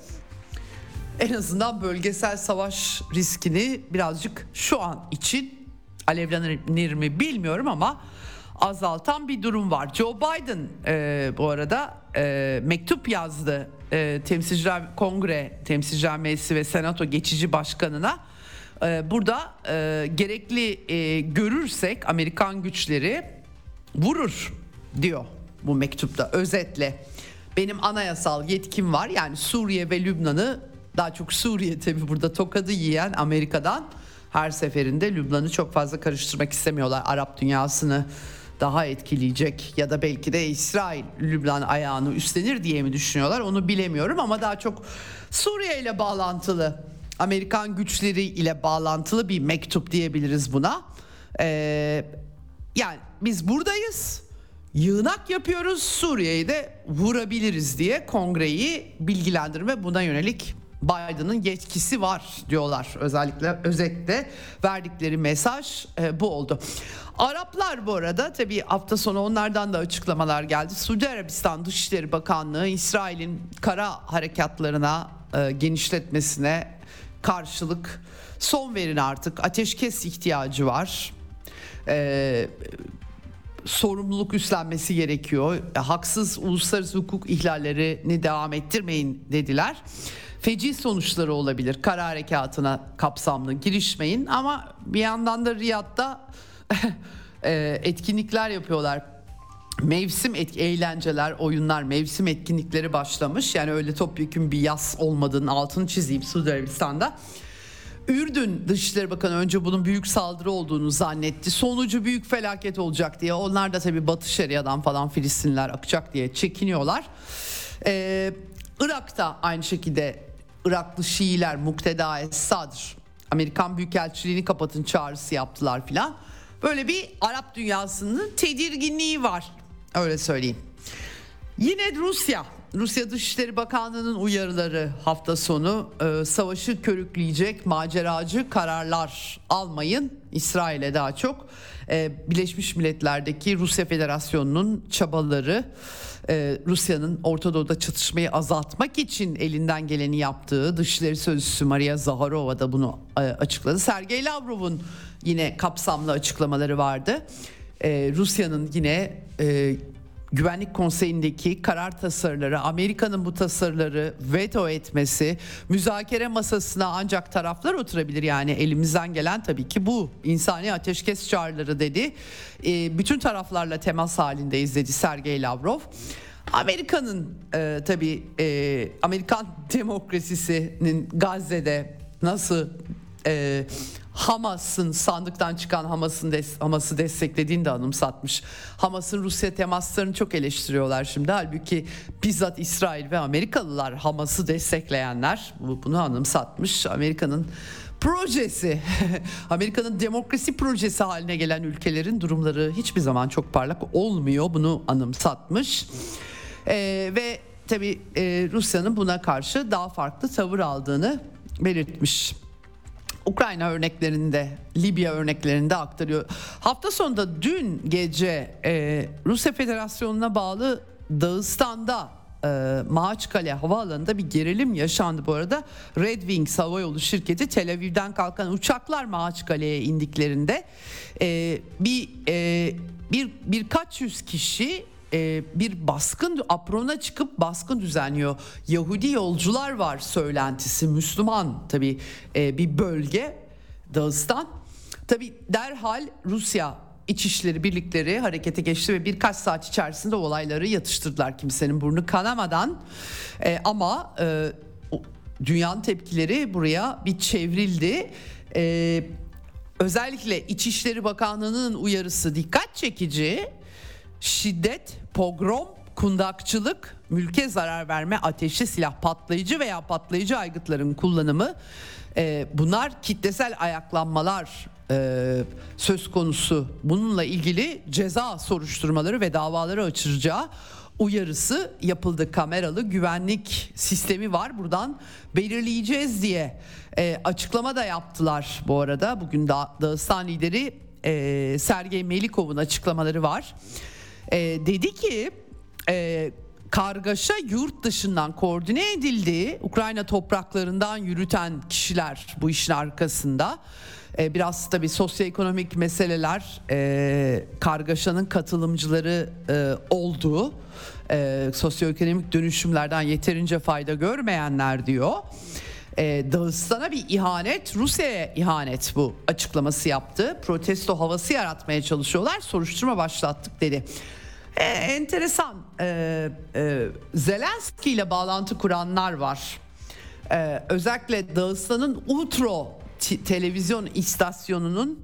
en azından bölgesel savaş riskini birazcık şu an için alevlenir mi bilmiyorum ama azaltan bir durum var. Joe Biden e, bu arada e, mektup yazdı e, Temsilciler Kongre, Temsilciler Meclisi ve Senato geçici başkanına. E, burada e, gerekli e, görürsek Amerikan güçleri vurur diyor bu mektupta özetle. Benim anayasal yetkim var yani Suriye ve Lübnan'ı daha çok Suriye tabi burada tokadı yiyen Amerika'dan her seferinde Lübnan'ı çok fazla karıştırmak istemiyorlar. Arap dünyasını daha etkileyecek ya da belki de İsrail Lübnan ayağını üstlenir diye mi düşünüyorlar onu bilemiyorum ama daha çok Suriye ile bağlantılı Amerikan güçleri ile bağlantılı bir mektup diyebiliriz buna. Ee, yani biz buradayız yığınak yapıyoruz Suriye'yi de vurabiliriz diye kongreyi bilgilendirme buna yönelik Biden'ın yetkisi var diyorlar. Özellikle özette verdikleri mesaj e, bu oldu. Araplar bu arada tabii hafta sonu onlardan da açıklamalar geldi. Suudi Arabistan Dışişleri Bakanlığı İsrail'in kara harekatlarına e, genişletmesine karşılık son verin artık ateşkes ihtiyacı var. E, sorumluluk üstlenmesi gerekiyor. E, haksız uluslararası hukuk ihlallerini devam ettirmeyin dediler feci sonuçları olabilir. Kara harekatına kapsamlı girişmeyin ama bir yandan da Riyad'da e, etkinlikler yapıyorlar. Mevsim etki, eğlenceler, oyunlar, mevsim etkinlikleri başlamış. Yani öyle topyekun bir yaz olmadığını altını çizeyim Suudi Arabistan'da. Ürdün Dışişleri Bakanı önce bunun büyük saldırı olduğunu zannetti. Sonucu büyük felaket olacak diye. Onlar da tabii Batı Şeria'dan falan Filistinler akacak diye çekiniyorlar. Ee, Irak'ta aynı şekilde Iraklı Şiiler Mukteda Es-Sadr Amerikan Büyükelçiliğini kapatın çağrısı yaptılar filan. Böyle bir Arap dünyasının tedirginliği var öyle söyleyeyim. Yine Rusya Rusya Dışişleri Bakanlığı'nın uyarıları hafta sonu e, savaşı körükleyecek maceracı kararlar almayın. İsrail'e daha çok e, Birleşmiş Milletler'deki Rusya Federasyonu'nun çabaları e, Rusya'nın Orta Doğu'da çatışmayı azaltmak için elinden geleni yaptığı Dışişleri Sözcüsü Maria Zaharova da bunu e, açıkladı. Sergey Lavrov'un yine kapsamlı açıklamaları vardı. E, Rusya'nın yine e, Güvenlik Konseyi'ndeki karar tasarıları, Amerika'nın bu tasarıları veto etmesi, müzakere masasına ancak taraflar oturabilir yani elimizden gelen tabii ki bu insani ateşkes çağrıları dedi. E, bütün taraflarla temas halindeyiz dedi Sergey Lavrov. Amerika'nın e, tabii e, Amerikan demokrasisinin Gazze'de nasıl e, Hamas'ın sandıktan çıkan Hamas'ın des, Hamas'ı desteklediğini de anımsatmış. Hamas'ın Rusya temaslarını çok eleştiriyorlar şimdi. Halbuki bizzat İsrail ve Amerikalılar Hamas'ı destekleyenler bunu anımsatmış. Amerika'nın projesi Amerika'nın demokrasi projesi haline gelen ülkelerin durumları hiçbir zaman çok parlak olmuyor. Bunu anımsatmış. Ee, ve tabii e, Rusya'nın buna karşı daha farklı tavır aldığını belirtmiş. Ukrayna örneklerinde, Libya örneklerinde aktarıyor. Hafta sonunda dün gece e, Rusya Federasyonu'na bağlı Dağıstan'da e, Maaçkale havaalanında bir gerilim yaşandı bu arada. Red Wings hava yolu şirketi Tel Aviv'den kalkan uçaklar Maaçkale'ye indiklerinde e, bir e, bir birkaç yüz kişi e, bir baskın aprona çıkıp baskın düzenliyor. Yahudi yolcular var söylentisi Müslüman tabi e, bir bölge Dağıstan. Tabi derhal Rusya İçişleri Birlikleri harekete geçti ve birkaç saat içerisinde olayları yatıştırdılar kimsenin burnu kanamadan. E, ama e, dünyanın tepkileri buraya bir çevrildi. E, özellikle İçişleri Bakanlığı'nın uyarısı dikkat çekici şiddet, pogrom, kundakçılık, mülke zarar verme, ateşli silah, patlayıcı veya patlayıcı aygıtların kullanımı e, bunlar kitlesel ayaklanmalar e, söz konusu. Bununla ilgili ceza soruşturmaları ve davaları açılacağı uyarısı yapıldı. Kameralı güvenlik sistemi var. Buradan belirleyeceğiz diye e, açıklama da yaptılar bu arada. Bugün da, Dağıstan lideri e, Sergey Melikov'un açıklamaları var. E, dedi ki e, kargaşa yurt dışından koordine edildi. Ukrayna topraklarından yürüten kişiler bu işin arkasında. Ee, biraz tabii sosyoekonomik meseleler e, kargaşanın katılımcıları e, olduğu e, sosyoekonomik dönüşümlerden yeterince fayda görmeyenler diyor. E, Dağıstan'a bir ihanet, Rusya'ya ihanet bu açıklaması yaptı. Protesto havası yaratmaya çalışıyorlar. Soruşturma başlattık dedi. E, enteresan. E, e, Zelenski ile bağlantı kuranlar var. E, özellikle Dağıstan'ın Utro televizyon istasyonunun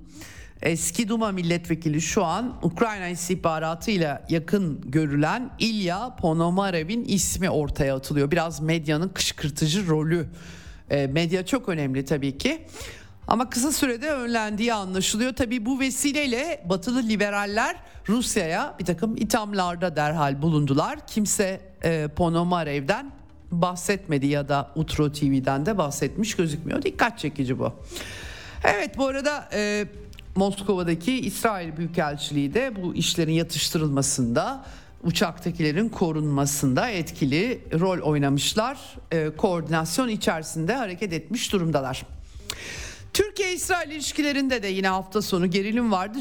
eski Duma milletvekili şu an Ukrayna istihbaratıyla yakın görülen İlya Ponomarev'in ismi ortaya atılıyor. Biraz medyanın kışkırtıcı rolü. E, medya çok önemli tabii ki. Ama kısa sürede önlendiği anlaşılıyor. Tabii bu vesileyle batılı liberaller Rusya'ya bir takım ithamlarda derhal bulundular. Kimse e, Ponomarev'den bahsetmedi ya da Utro TV'den de bahsetmiş gözükmüyor. Dikkat çekici bu. Evet bu arada e, Moskova'daki İsrail Büyükelçiliği de bu işlerin yatıştırılmasında uçaktakilerin korunmasında etkili rol oynamışlar. E, koordinasyon içerisinde hareket etmiş durumdalar. Türkiye-İsrail ilişkilerinde de yine hafta sonu gerilim vardı.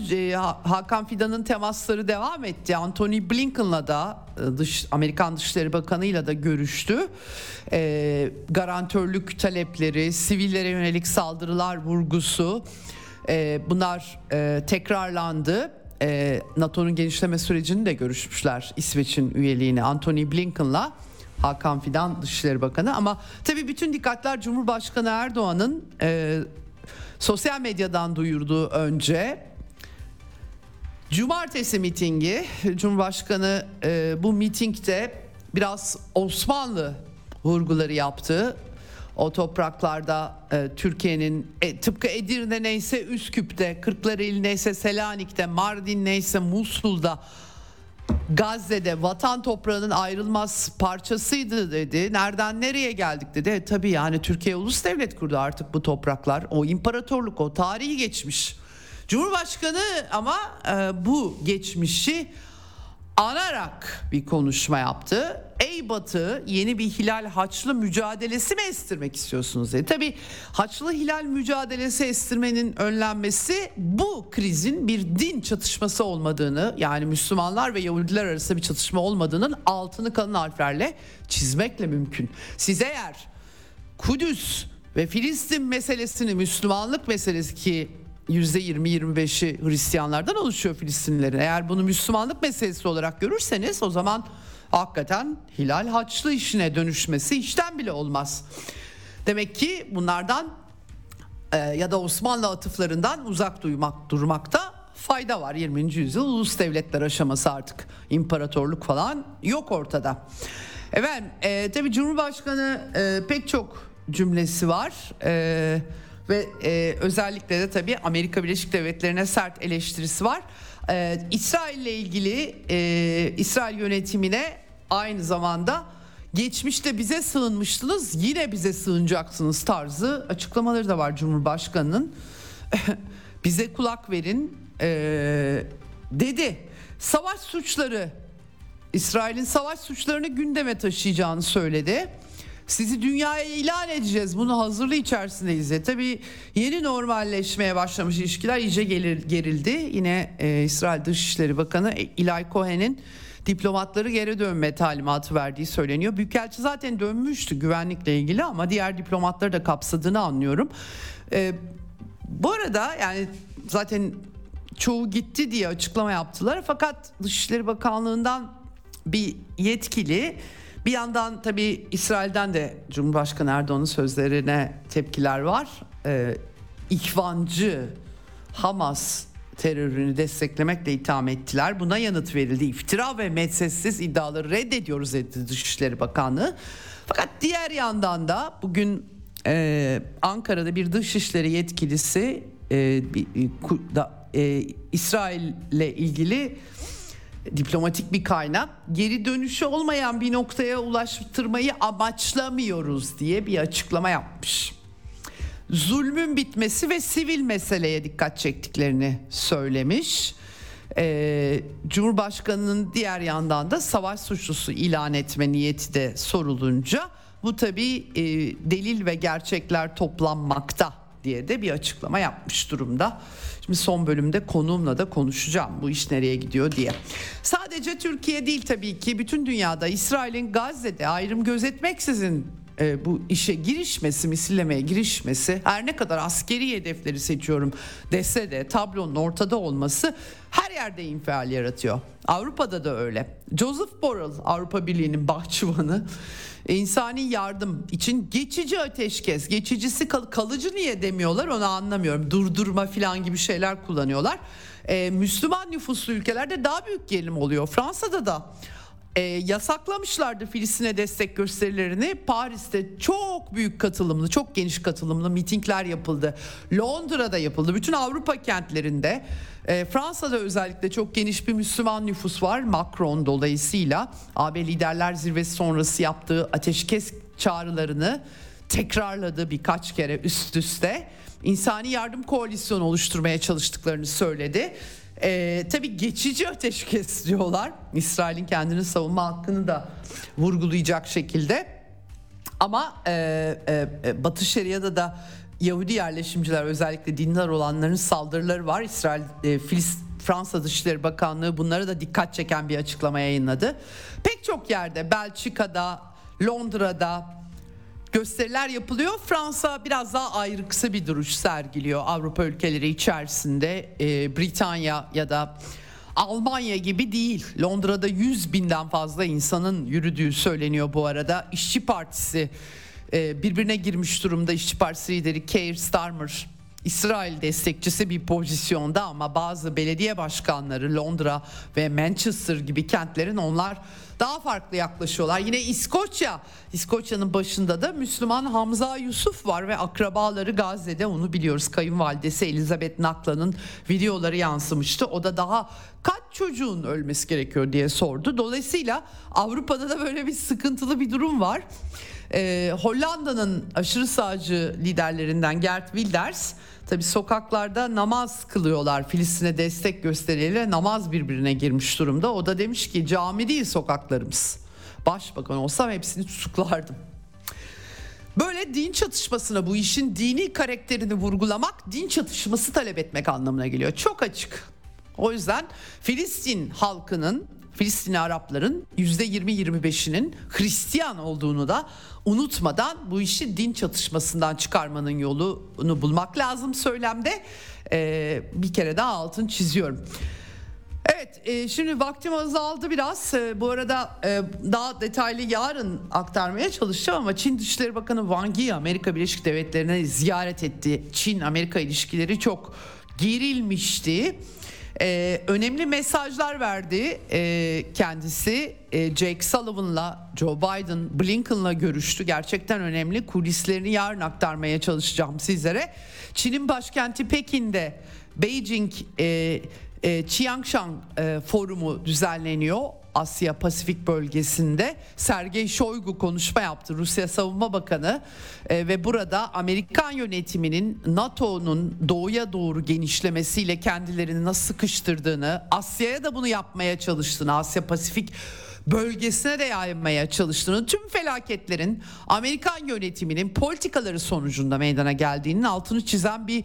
Hakan Fidan'ın temasları devam etti. Anthony Blinken'la da e, dış Amerikan Dışişleri Bakanı'yla da görüştü. E, garantörlük talepleri, sivillere yönelik saldırılar vurgusu e, bunlar e, tekrarlandı. E, NATO'nun genişleme sürecini de görüşmüşler İsveç'in üyeliğini Anthony Blinken'la. Hakan Fidan Dışişleri Bakanı ama tabii bütün dikkatler Cumhurbaşkanı Erdoğan'ın e, sosyal medyadan duyurduğu önce Cumartesi mitingi Cumhurbaşkanı e, bu mitingde biraz Osmanlı vurguları yaptı. O topraklarda e, Türkiye'nin e, tıpkı Edirne neyse Üsküp'te, Kırklareli neyse Selanik'te, Mardin neyse Musul'da Gazze'de vatan toprağının ayrılmaz parçasıydı dedi. Nereden nereye geldik dedi. E, tabii yani Türkiye ulus devlet kurdu artık bu topraklar. O imparatorluk o tarihi geçmiş. Cumhurbaşkanı ama e, bu geçmişi anarak bir konuşma yaptı. Ey Batı yeni bir hilal haçlı mücadelesi mi estirmek istiyorsunuz dedi. Tabi haçlı hilal mücadelesi estirmenin önlenmesi bu krizin bir din çatışması olmadığını yani Müslümanlar ve Yahudiler arasında bir çatışma olmadığının altını kalın harflerle çizmekle mümkün. Siz eğer Kudüs ve Filistin meselesini Müslümanlık meselesi ki %20-25'i Hristiyanlardan oluşuyor Filistinlilerin. Eğer bunu Müslümanlık meselesi olarak görürseniz o zaman hakikaten Hilal Haçlı işine dönüşmesi işten bile olmaz. Demek ki bunlardan e, ya da Osmanlı atıflarından uzak duymak durmakta fayda var. 20. yüzyıl ulus devletler aşaması artık imparatorluk falan yok ortada. Evet e, tabii Cumhurbaşkanı e, pek çok cümlesi var. E, ve e, özellikle de tabii Amerika Birleşik Devletleri'ne sert eleştirisi var. E, İsrail ile ilgili e, İsrail yönetimine aynı zamanda geçmişte bize sığınmıştınız yine bize sığınacaksınız tarzı açıklamaları da var Cumhurbaşkanı'nın. bize kulak verin e, dedi. Savaş suçları İsrail'in savaş suçlarını gündeme taşıyacağını söyledi. Sizi dünyaya ilan edeceğiz. Bunu hazırlığı içerisindeyiz. E, tabii yeni normalleşmeye başlamış ilişkiler iyice gelir, gerildi. Yine e, İsrail Dışişleri Bakanı Eli Cohen'in diplomatları geri dönme talimatı verdiği söyleniyor. Büyükelçi zaten dönmüştü güvenlikle ilgili ama diğer diplomatları da kapsadığını anlıyorum. E, bu arada yani zaten çoğu gitti diye açıklama yaptılar. Fakat Dışişleri Bakanlığı'ndan bir yetkili bir yandan tabii İsrail'den de Cumhurbaşkanı Erdoğan'ın sözlerine tepkiler var. Ee, İkvancı Hamas terörünü desteklemekle itham ettiler. Buna yanıt verildi. İftira ve medsetsiz iddiaları reddediyoruz dedi Dışişleri Bakanlığı. Fakat diğer yandan da bugün e, Ankara'da bir dışişleri yetkilisi e, da, e, İsrail ile ilgili diplomatik bir kaynak geri dönüşü olmayan bir noktaya ulaştırmayı amaçlamıyoruz diye bir açıklama yapmış. Zulmün bitmesi ve sivil meseleye dikkat çektiklerini söylemiş. Ee, Cumhurbaşkanının diğer yandan da savaş suçlusu ilan etme niyeti de sorulunca bu tabi e, delil ve gerçekler toplanmakta diye de bir açıklama yapmış durumda. Şimdi son bölümde konuğumla da konuşacağım bu iş nereye gidiyor diye. Sadece Türkiye değil tabii ki bütün dünyada İsrail'in Gazze'de ayrım gözetmeksizin e, bu işe girişmesi, misillemeye girişmesi her ne kadar askeri hedefleri seçiyorum dese de tablonun ortada olması her yerde infial yaratıyor. Avrupa'da da öyle. Joseph Borrell Avrupa Birliği'nin bahçıvanı insani yardım için geçici ateşkes, geçicisi kal- kalıcı niye demiyorlar onu anlamıyorum. Durdurma falan gibi şeyler kullanıyorlar. Ee, Müslüman nüfuslu ülkelerde daha büyük gerilim oluyor. Fransa'da da e, yasaklamışlardı Filistin'e destek gösterilerini. Paris'te çok büyük katılımlı, çok geniş katılımlı mitingler yapıldı. Londra'da yapıldı. Bütün Avrupa kentlerinde. E, Fransa'da özellikle çok geniş bir Müslüman nüfus var. Macron dolayısıyla AB Liderler Zirvesi sonrası yaptığı ateşkes çağrılarını tekrarladı birkaç kere üst üste. İnsani yardım koalisyonu oluşturmaya çalıştıklarını söyledi. Ee, tabii geçici ateşkes diyorlar. İsrail'in kendini savunma hakkını da vurgulayacak şekilde. Ama e, e, e, Batı Şeria'da da Yahudi yerleşimciler özellikle dindar olanların saldırıları var. İsrail, e, Filis, Fransa Dışişleri Bakanlığı bunlara da dikkat çeken bir açıklama yayınladı. Pek çok yerde Belçika'da, Londra'da, gösteriler yapılıyor. Fransa biraz daha ayrıksı bir duruş sergiliyor Avrupa ülkeleri içerisinde. Ee, Britanya ya da Almanya gibi değil. Londra'da 100 binden fazla insanın yürüdüğü söyleniyor bu arada. İşçi Partisi e, birbirine girmiş durumda. İşçi Partisi lideri Keir Starmer İsrail destekçisi bir pozisyonda ama bazı belediye başkanları Londra ve Manchester gibi kentlerin onlar daha farklı yaklaşıyorlar. Yine İskoçya, İskoçya'nın başında da Müslüman Hamza Yusuf var ve akrabaları Gazze'de onu biliyoruz. Kayınvalidesi Elizabeth Nakla'nın videoları yansımıştı. O da daha kaç çocuğun ölmesi gerekiyor diye sordu. Dolayısıyla Avrupa'da da böyle bir sıkıntılı bir durum var. Ee, Hollanda'nın aşırı sağcı liderlerinden Gert Wilders tabi sokaklarda namaz kılıyorlar Filistin'e destek gösteriyle namaz birbirine girmiş durumda. O da demiş ki cami değil sokaklarımız. Başbakan olsam hepsini tutuklardım. Böyle din çatışmasına bu işin dini karakterini vurgulamak din çatışması talep etmek anlamına geliyor. Çok açık. O yüzden Filistin halkının Filistinli Arapların %20-25'inin Hristiyan olduğunu da unutmadan bu işi din çatışmasından çıkarmanın yolunu bulmak lazım söylemde. Ee, bir kere daha altın çiziyorum. Evet e, şimdi vaktim azaldı biraz. E, bu arada e, daha detaylı yarın aktarmaya çalışacağım ama Çin Dışişleri Bakanı Wang Yi Amerika Birleşik Devletleri'ne ziyaret etti. Çin-Amerika ilişkileri çok gerilmişti e, önemli mesajlar verdi e, kendisi. E, Jake Sullivan'la Joe Biden, Blinken'la görüştü. Gerçekten önemli. Kulislerini yarın aktarmaya çalışacağım sizlere. Çin'in başkenti Pekin'de Beijing e, e, Chiangshan e, forumu düzenleniyor. Asya Pasifik bölgesinde Sergey Shoigu konuşma yaptı Rusya Savunma Bakanı e, ve burada Amerikan yönetiminin NATO'nun doğuya doğru genişlemesiyle kendilerini nasıl sıkıştırdığını Asya'ya da bunu yapmaya çalıştığını Asya Pasifik bölgesine de yaymaya çalıştığını tüm felaketlerin Amerikan yönetiminin politikaları sonucunda meydana geldiğinin altını çizen bir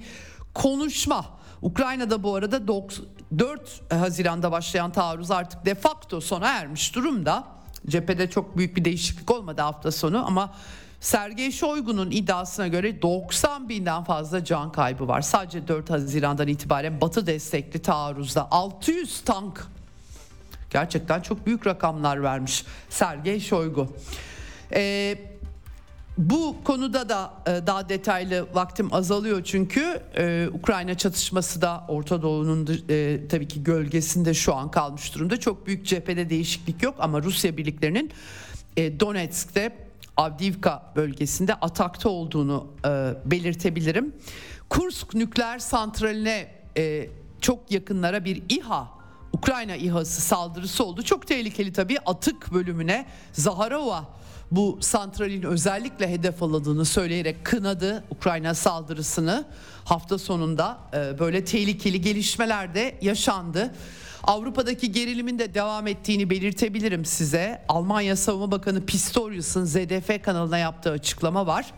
konuşma. Ukrayna'da bu arada 4 Haziran'da başlayan taarruz artık de facto sona ermiş durumda. Cephede çok büyük bir değişiklik olmadı hafta sonu ama Sergey Shoigu'nun iddiasına göre 90 binden fazla can kaybı var. Sadece 4 Haziran'dan itibaren Batı destekli taarruzda 600 tank gerçekten çok büyük rakamlar vermiş Sergey Shoigu. Ee, bu konuda da e, daha detaylı vaktim azalıyor çünkü e, Ukrayna çatışması da Orta Doğu'nun e, tabii ki gölgesinde şu an kalmış durumda. Çok büyük cephede değişiklik yok ama Rusya birliklerinin Donetsk'te Avdiivka bölgesinde atakta olduğunu belirtebilirim. Kursk nükleer santraline çok yakınlara bir İHA Ukrayna İHA'sı saldırısı oldu. Çok tehlikeli tabii atık bölümüne Zaharova bu santralin özellikle hedef alındığını söyleyerek kınadı Ukrayna saldırısını. Hafta sonunda e, böyle tehlikeli gelişmeler de yaşandı. Avrupa'daki gerilimin de devam ettiğini belirtebilirim size. Almanya Savunma Bakanı Pistorius'un ZDF kanalına yaptığı açıklama var.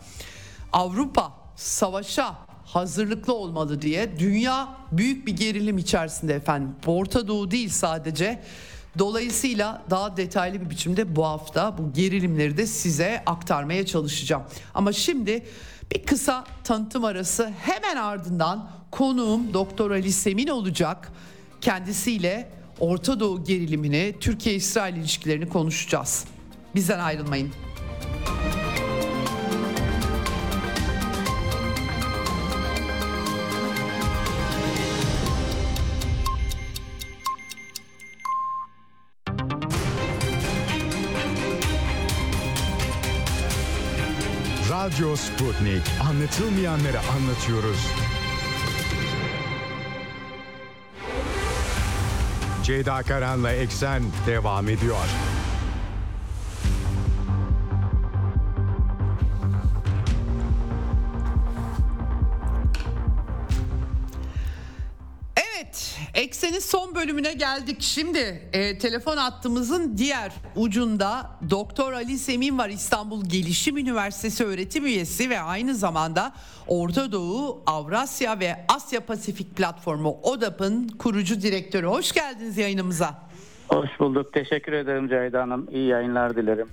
Avrupa savaşa hazırlıklı olmalı diye dünya büyük bir gerilim içerisinde efendim. Orta Doğu değil sadece. Dolayısıyla daha detaylı bir biçimde bu hafta bu gerilimleri de size aktarmaya çalışacağım. Ama şimdi bir kısa tanıtım arası hemen ardından konuğum Doktor Ali Semin olacak. Kendisiyle Orta Doğu gerilimini, Türkiye-İsrail ilişkilerini konuşacağız. Bizden ayrılmayın. Radyo Sputnik. Anlatılmayanları anlatıyoruz. Ceyda Karan'la Eksen devam ediyor. Evet, Eksen'in son bölümüne geldik. Şimdi e, telefon hattımızın diğer ucunda Doktor Ali Semin var. İstanbul Gelişim Üniversitesi öğretim üyesi ve aynı zamanda Orta Doğu, Avrasya ve Asya Pasifik Platformu ODAP'ın kurucu direktörü. Hoş geldiniz yayınımıza. Hoş bulduk. Teşekkür ederim Ceyda Hanım. İyi yayınlar dilerim.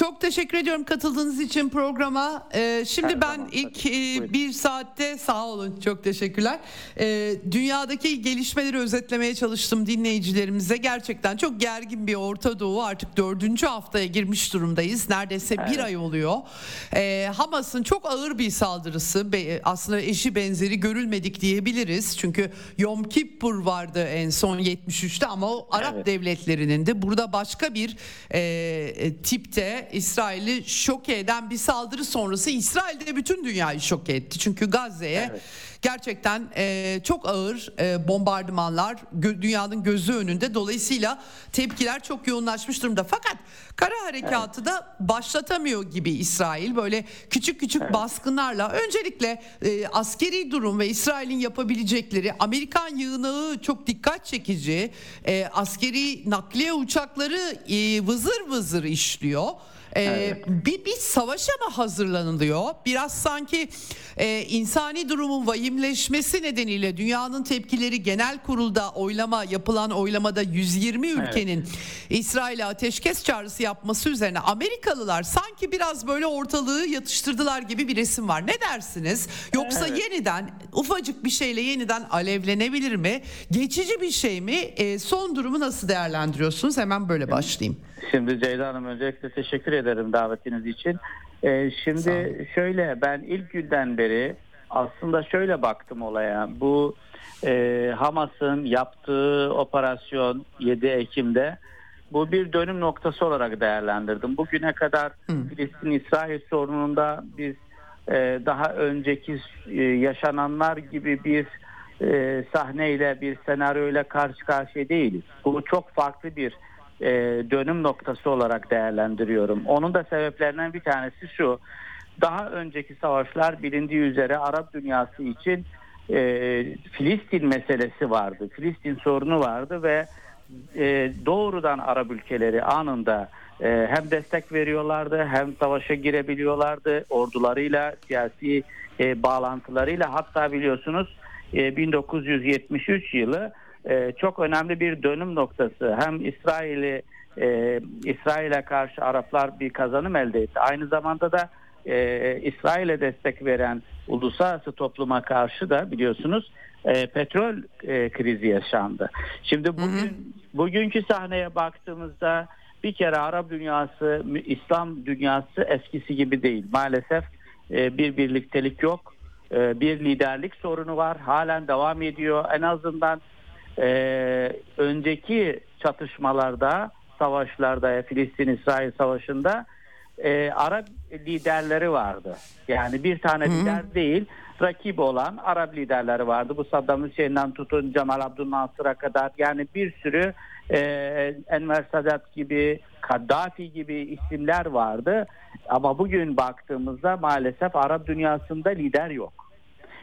Çok teşekkür ediyorum katıldığınız için programa. Ee, şimdi Her ben zaman, ilk e, bir saatte sağ olun çok teşekkürler. Ee, dünyadaki gelişmeleri özetlemeye çalıştım dinleyicilerimize. Gerçekten çok gergin bir Orta Doğu artık dördüncü haftaya girmiş durumdayız. Neredeyse evet. bir ay oluyor. Ee, Hamas'ın çok ağır bir saldırısı aslında eşi benzeri görülmedik diyebiliriz. Çünkü Yom Kippur vardı en son 73'te ama o Arap evet. devletlerinin de burada başka bir e, tipte İsrail'i şok eden bir saldırı sonrası İsrail'de bütün dünyayı şok etti. Çünkü Gazze'ye evet gerçekten e, çok ağır e, bombardımanlar gö- dünyanın gözü önünde. Dolayısıyla tepkiler çok yoğunlaşmış durumda. Fakat kara harekatı evet. da başlatamıyor gibi İsrail. Böyle küçük küçük evet. baskınlarla öncelikle e, askeri durum ve İsrail'in yapabilecekleri Amerikan yığınağı çok dikkat çekici. E, askeri nakliye uçakları e, vızır vızır işliyor. Ee, evet. bir, bir savaşa mı hazırlanılıyor? Biraz sanki e, insani durumun vahimleşmesi nedeniyle dünyanın tepkileri genel kurulda oylama yapılan oylamada 120 ülkenin evet. İsrail'e ateşkes çağrısı yapması üzerine Amerikalılar sanki biraz böyle ortalığı yatıştırdılar gibi bir resim var. Ne dersiniz? Yoksa evet. yeniden ufacık bir şeyle yeniden alevlenebilir mi? Geçici bir şey mi? E, son durumu nasıl değerlendiriyorsunuz? Hemen böyle başlayayım. Şimdi Ceyda Hanım öncelikle teşekkür ederim davetiniz için. Ee, şimdi şöyle ben ilk günden beri aslında şöyle baktım olaya. Bu e, Hamas'ın yaptığı operasyon 7 Ekim'de bu bir dönüm noktası olarak değerlendirdim. Bugüne kadar Filistin-İsrail sorununda biz e, daha önceki e, yaşananlar gibi bir e, sahneyle bir senaryoyla karşı karşıya değiliz. Bu çok farklı bir e, dönüm noktası olarak değerlendiriyorum. Onun da sebeplerinden bir tanesi şu. Daha önceki savaşlar bilindiği üzere Arap dünyası için e, Filistin meselesi vardı. Filistin sorunu vardı ve e, doğrudan Arap ülkeleri anında e, hem destek veriyorlardı hem savaşa girebiliyorlardı ordularıyla siyasi e, bağlantılarıyla hatta biliyorsunuz e, 1973 yılı e, çok önemli bir dönüm noktası. Hem İsrail'i e, İsrail'e karşı Araplar bir kazanım elde etti. Aynı zamanda da e, İsrail'e destek veren uluslararası topluma karşı da biliyorsunuz e, petrol e, krizi yaşandı. Şimdi bugün hı hı. bugünkü sahneye baktığımızda bir kere Arap dünyası, İslam dünyası eskisi gibi değil. Maalesef e, bir birliktelik yok. E, bir liderlik sorunu var. Halen devam ediyor. En azından e, önceki çatışmalarda, savaşlarda, Filistin-İsrail savaşında e, Arap liderleri vardı. Yani bir tane Hı-hı. lider değil, rakip olan Arap liderleri vardı. Bu Saddam Hüseyin'den tutun Cemal Abdülnasır'a kadar yani bir sürü e, Enver Sadat gibi, Kaddafi gibi isimler vardı. Ama bugün baktığımızda maalesef Arap dünyasında lider yok.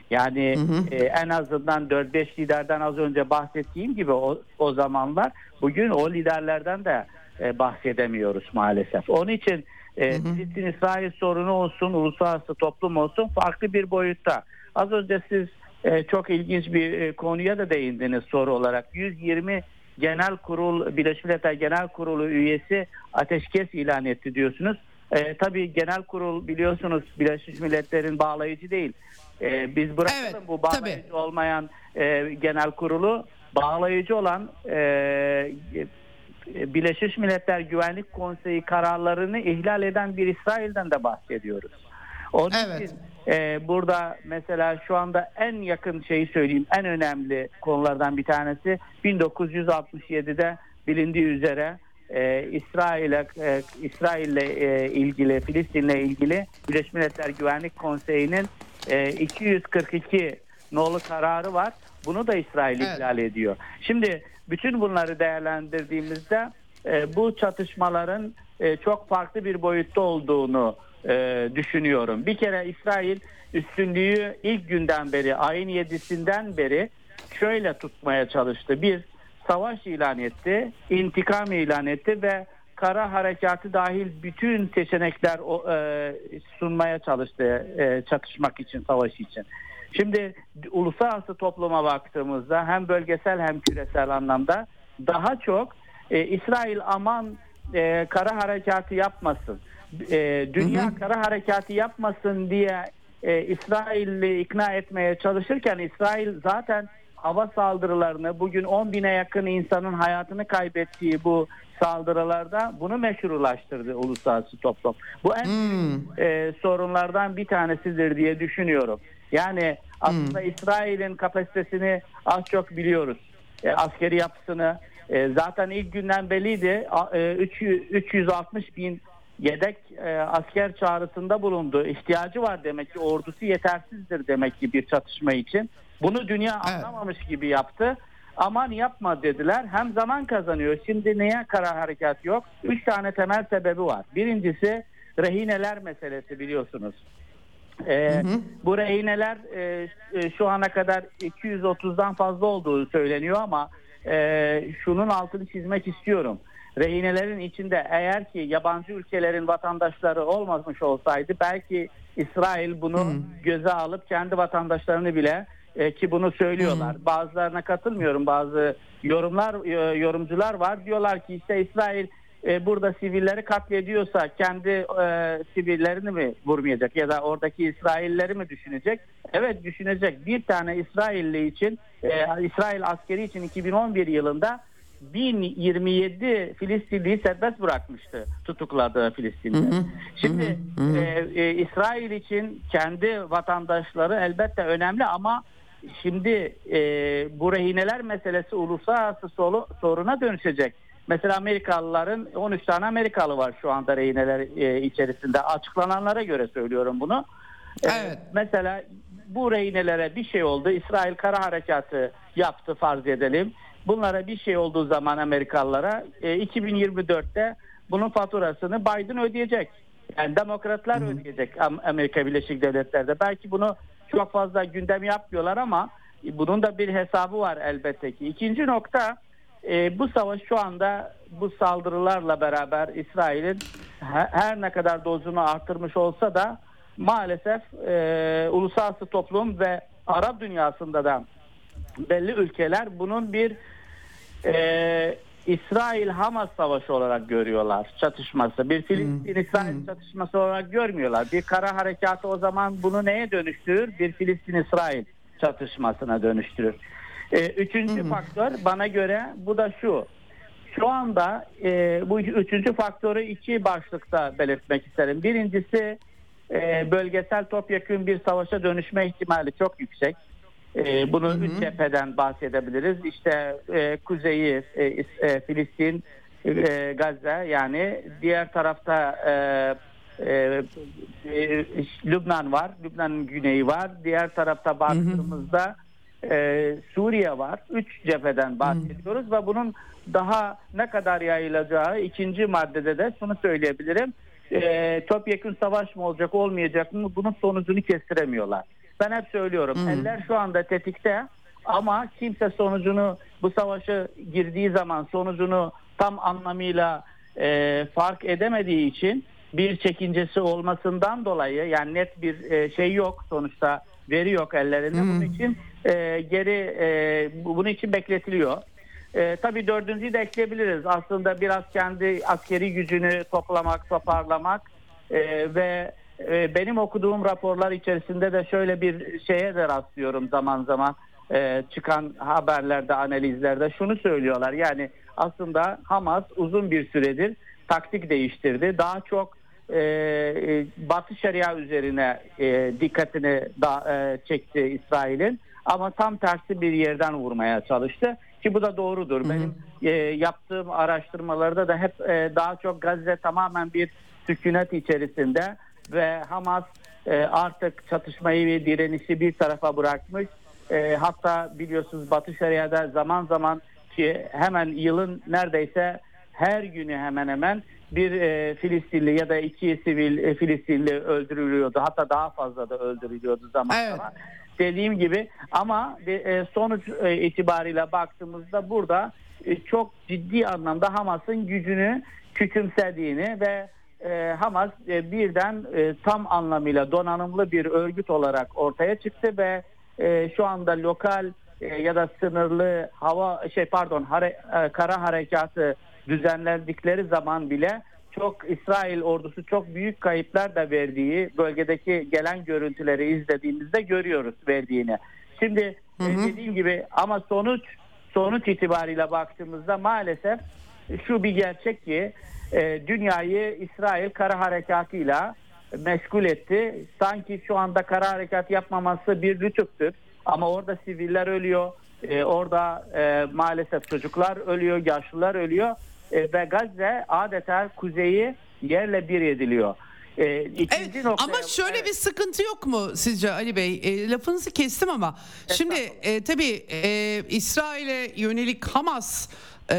Yani hı hı. E, en azından 4-5 liderden az önce bahsettiğim gibi o, o zamanlar bugün o liderlerden de e, bahsedemiyoruz maalesef. Onun için e, Filistin-İsrail sorunu olsun, uluslararası toplum olsun farklı bir boyutta. Az önce siz e, çok ilginç bir e, konuya da değindiniz soru olarak. 120 Genel Kurul, Birleşmiş Milletler Genel Kurulu üyesi ateşkes ilan etti diyorsunuz. E, tabii genel kurul biliyorsunuz Birleşmiş Milletler'in bağlayıcı değil. E, biz bırakalım evet, bu bağlayıcı tabii. olmayan e, genel kurulu bağlayıcı olan e, Birleşmiş Milletler Güvenlik Konseyi kararlarını ihlal eden bir İsrail'den de bahsediyoruz. Onun evet. için e, burada mesela şu anda en yakın şeyi söyleyeyim en önemli konulardan bir tanesi 1967'de bilindiği üzere e, İsrail'e e, İsrail'le e, ilgili Filistin'le ilgili Birleşmiş Milletler Güvenlik Konseyi'nin e, 242 nolu kararı var. Bunu da İsrail evet. ihlal ediyor. Şimdi bütün bunları değerlendirdiğimizde e, bu çatışmaların e, çok farklı bir boyutta olduğunu e, düşünüyorum. Bir kere İsrail üstünlüğü ilk günden beri ayın 7'sinden beri şöyle tutmaya çalıştı. Bir savaş ilan etti, intikam ilan etti ve kara harekatı dahil bütün seçenekler e, sunmaya çalıştı e, çatışmak için, savaş için. Şimdi uluslararası topluma baktığımızda hem bölgesel hem küresel anlamda daha çok e, İsrail aman e, kara harekatı yapmasın, e, dünya hı hı. kara harekatı yapmasın diye e, İsrail'i ikna etmeye çalışırken İsrail zaten hava saldırılarını bugün 10 bine yakın insanın hayatını kaybettiği bu saldırılarda bunu meşrulaştırdı uluslararası toplum. Bu en hmm. e, sorunlardan bir tanesidir diye düşünüyorum. Yani aslında hmm. İsrail'in kapasitesini az çok biliyoruz. E, askeri yapısını e, zaten ilk günden belliydi. E, 300, 360 bin yedek e, asker çağrısında bulundu. İhtiyacı var demek ki ordusu yetersizdir demek ki bir çatışma için. Bunu dünya evet. anlamamış gibi yaptı. Aman yapma dediler. Hem zaman kazanıyor. Şimdi niye kara harekat yok? Üç tane temel sebebi var. Birincisi rehineler meselesi biliyorsunuz. Ee, hı hı. Bu rehineler e, e şu ana kadar 230'dan fazla olduğu söyleniyor ama e, şunun altını çizmek istiyorum. Rehinelerin içinde eğer ki yabancı ülkelerin vatandaşları olmamış olsaydı belki İsrail bunu hı. göze alıp kendi vatandaşlarını bile e, ki bunu söylüyorlar. Hı. Bazılarına katılmıyorum. Bazı yorumlar e, yorumcular var. Diyorlar ki işte İsrail e, burada sivilleri katlediyorsa kendi e, sivillerini mi vurmayacak ya da oradaki İsrailleri mi düşünecek? Evet düşünecek. Bir tane İsrailli için e, İsrail askeri için 2011 yılında 1027 Filistinliyi serbest bırakmıştı tutukladığı Filistinli. Şimdi E, e, İsrail için kendi vatandaşları elbette önemli ama şimdi e, bu rehineler meselesi uluslararası soruna dönüşecek. Mesela Amerikalıların 13 tane Amerikalı var şu anda rehineler e, içerisinde. Açıklananlara göre söylüyorum bunu. E, evet. mesela bu rehinelere bir şey oldu. İsrail kara harekatı yaptı farz edelim. Bunlara bir şey olduğu zaman Amerikalılara e, 2024'te bunun faturasını Biden ödeyecek. Yani demokratlar Hı-hı. ödeyecek Amerika Birleşik Devletleri'de. Belki bunu çok fazla gündem yapmıyorlar ama bunun da bir hesabı var elbette ki. İkinci nokta e, bu savaş şu anda bu saldırılarla beraber İsrail'in her ne kadar dozunu arttırmış olsa da maalesef e, uluslararası toplum ve Arap dünyasında da belli ülkeler bunun bir e, İsrail-Hamas savaşı olarak görüyorlar çatışması. Bir Filistin-İsrail hmm. çatışması olarak görmüyorlar. Bir kara harekatı o zaman bunu neye dönüştürür? Bir Filistin-İsrail çatışmasına dönüştürür. E, üçüncü hmm. faktör bana göre bu da şu. Şu anda e, bu üçüncü faktörü iki başlıkta belirtmek isterim. Birincisi e, bölgesel topyekun bir savaşa dönüşme ihtimali çok yüksek. E, bunu hı üç cepheden bahsedebiliriz. İşte e, kuzeyi e, e, Filistin, e, Gazze yani diğer tarafta e, e, e, Lübnan var, Lübnan'ın güneyi var. Diğer tarafta baktığımızda e, Suriye var. Üç cepheden bahsediyoruz ve bunun daha ne kadar yayılacağı ikinci maddede de şunu söyleyebilirim. E, topyekun savaş mı olacak olmayacak mı bunun sonucunu kestiremiyorlar. Ben hep söylüyorum eller şu anda tetikte ama kimse sonucunu bu savaşı girdiği zaman sonucunu tam anlamıyla e, fark edemediği için bir çekincesi olmasından dolayı yani net bir e, şey yok sonuçta veri yok ellerinde bunun için e, geri e, bu- bunun için bekletiliyor. E, tabii dördüncüyü de ekleyebiliriz. Aslında biraz kendi askeri gücünü toplamak, toparlamak e, ve e, benim okuduğum raporlar içerisinde de şöyle bir şeye de rastlıyorum zaman zaman e, çıkan haberlerde, analizlerde şunu söylüyorlar. Yani aslında Hamas uzun bir süredir taktik değiştirdi. Daha çok e, e, Batı Şeria üzerine e, dikkatini da, e, çekti İsrail'in ama tam tersi bir yerden vurmaya çalıştı ki bu da doğrudur. Benim e, yaptığım araştırmalarda da hep e, daha çok Gazze tamamen bir sükunet içerisinde ve Hamas e, artık çatışmayı ve direnişi bir tarafa bırakmış. E, hatta biliyorsunuz Batı Şeria'da zaman zaman ki hemen yılın neredeyse her günü hemen hemen bir e, Filistinli ya da iki sivil e, Filistinli öldürülüyordu. Hatta daha fazla da öldürülüyordu zaman Evet. zaman. Dediğim gibi ama de- e, sonuç e, itibariyle baktığımızda burada e, çok ciddi anlamda Hamas'ın gücünü küçümsediğini ve e, Hamas e, birden e, tam anlamıyla donanımlı bir örgüt olarak ortaya çıktı ve e, şu anda lokal e, ya da sınırlı hava şey pardon hare, e, kara harekatı düzenlendikleri zaman bile çok İsrail ordusu çok büyük kayıplar da verdiği bölgedeki gelen görüntüleri izlediğimizde görüyoruz verdiğini. Şimdi e, dediğim gibi ama sonuç sonuç itibariyle baktığımızda maalesef şu bir gerçek ki e, dünyayı İsrail kara harekatıyla meşgul etti. Sanki şu anda kara harekat yapmaması bir lütuftur. Ama orada siviller ölüyor. E, orada e, maalesef çocuklar ölüyor, yaşlılar ölüyor. E, ve Gazze adeta kuzeyi yerle bir ediliyor. E, Evet, noktaya- ama şöyle Evet. bir sıkıntı yok mu sizce Ali Bey? E, lafınızı kestim ama şimdi e, tabii e, İsrail'e yönelik Hamas e,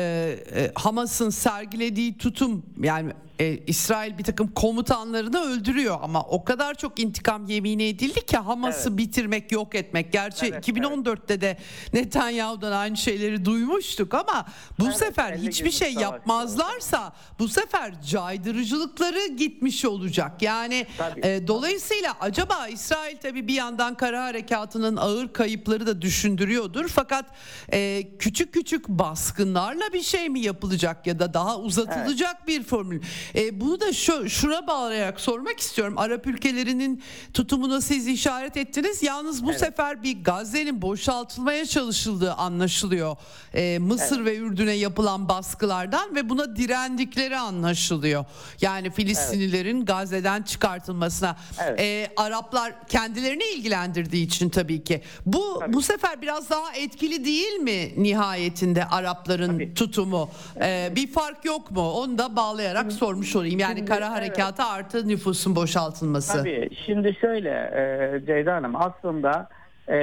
e, Hamas'ın sergilediği tutum yani e, İsrail bir takım komutanlarını öldürüyor ama o kadar çok intikam yemini edildi ki Hamas'ı bitirmek, yok etmek. Gerçi Evet, 2014'te de Netanyahu'dan aynı şeyleri duymuştuk ama bu Evet, sefer 50 hiçbir şey yapmazlarsa bu sefer caydırıcılıkları gitmiş olacak. Yani Tabii. e, dolayısıyla acaba İsrail tabii bir yandan kara harekatının ağır kayıpları da düşündürüyordur. Fakat e, küçük küçük baskınlarla bir şey mi yapılacak ya da daha uzatılacak bir formül. E, bunu da şu şura bağlayarak sormak istiyorum. Arap ülkelerinin tutumuna siz işaret ettiniz. Yalnız bu sefer bir Gazze'nin boşaltılmaya çalışıldığı anlaşılıyor. E, Mısır ve Ürdün'e yapılan baskılardan ve buna direndikleri anlaşılıyor. Yani Filistinlilerin Gazze'den çıkartılmasına. Evet. E, Araplar kendilerini ilgilendirdiği için tabii ki. Bu bu sefer biraz daha etkili değil mi nihayetinde Arapların Tabii. tutumu? E, bir fark yok mu? Onu da bağlayarak sormuş olayım. Yani Şimdi, kara evet. harekatı artı nüfusun boşaltılması. Tabii. Şimdi şöyle e, Ceyda Hanım aslında e,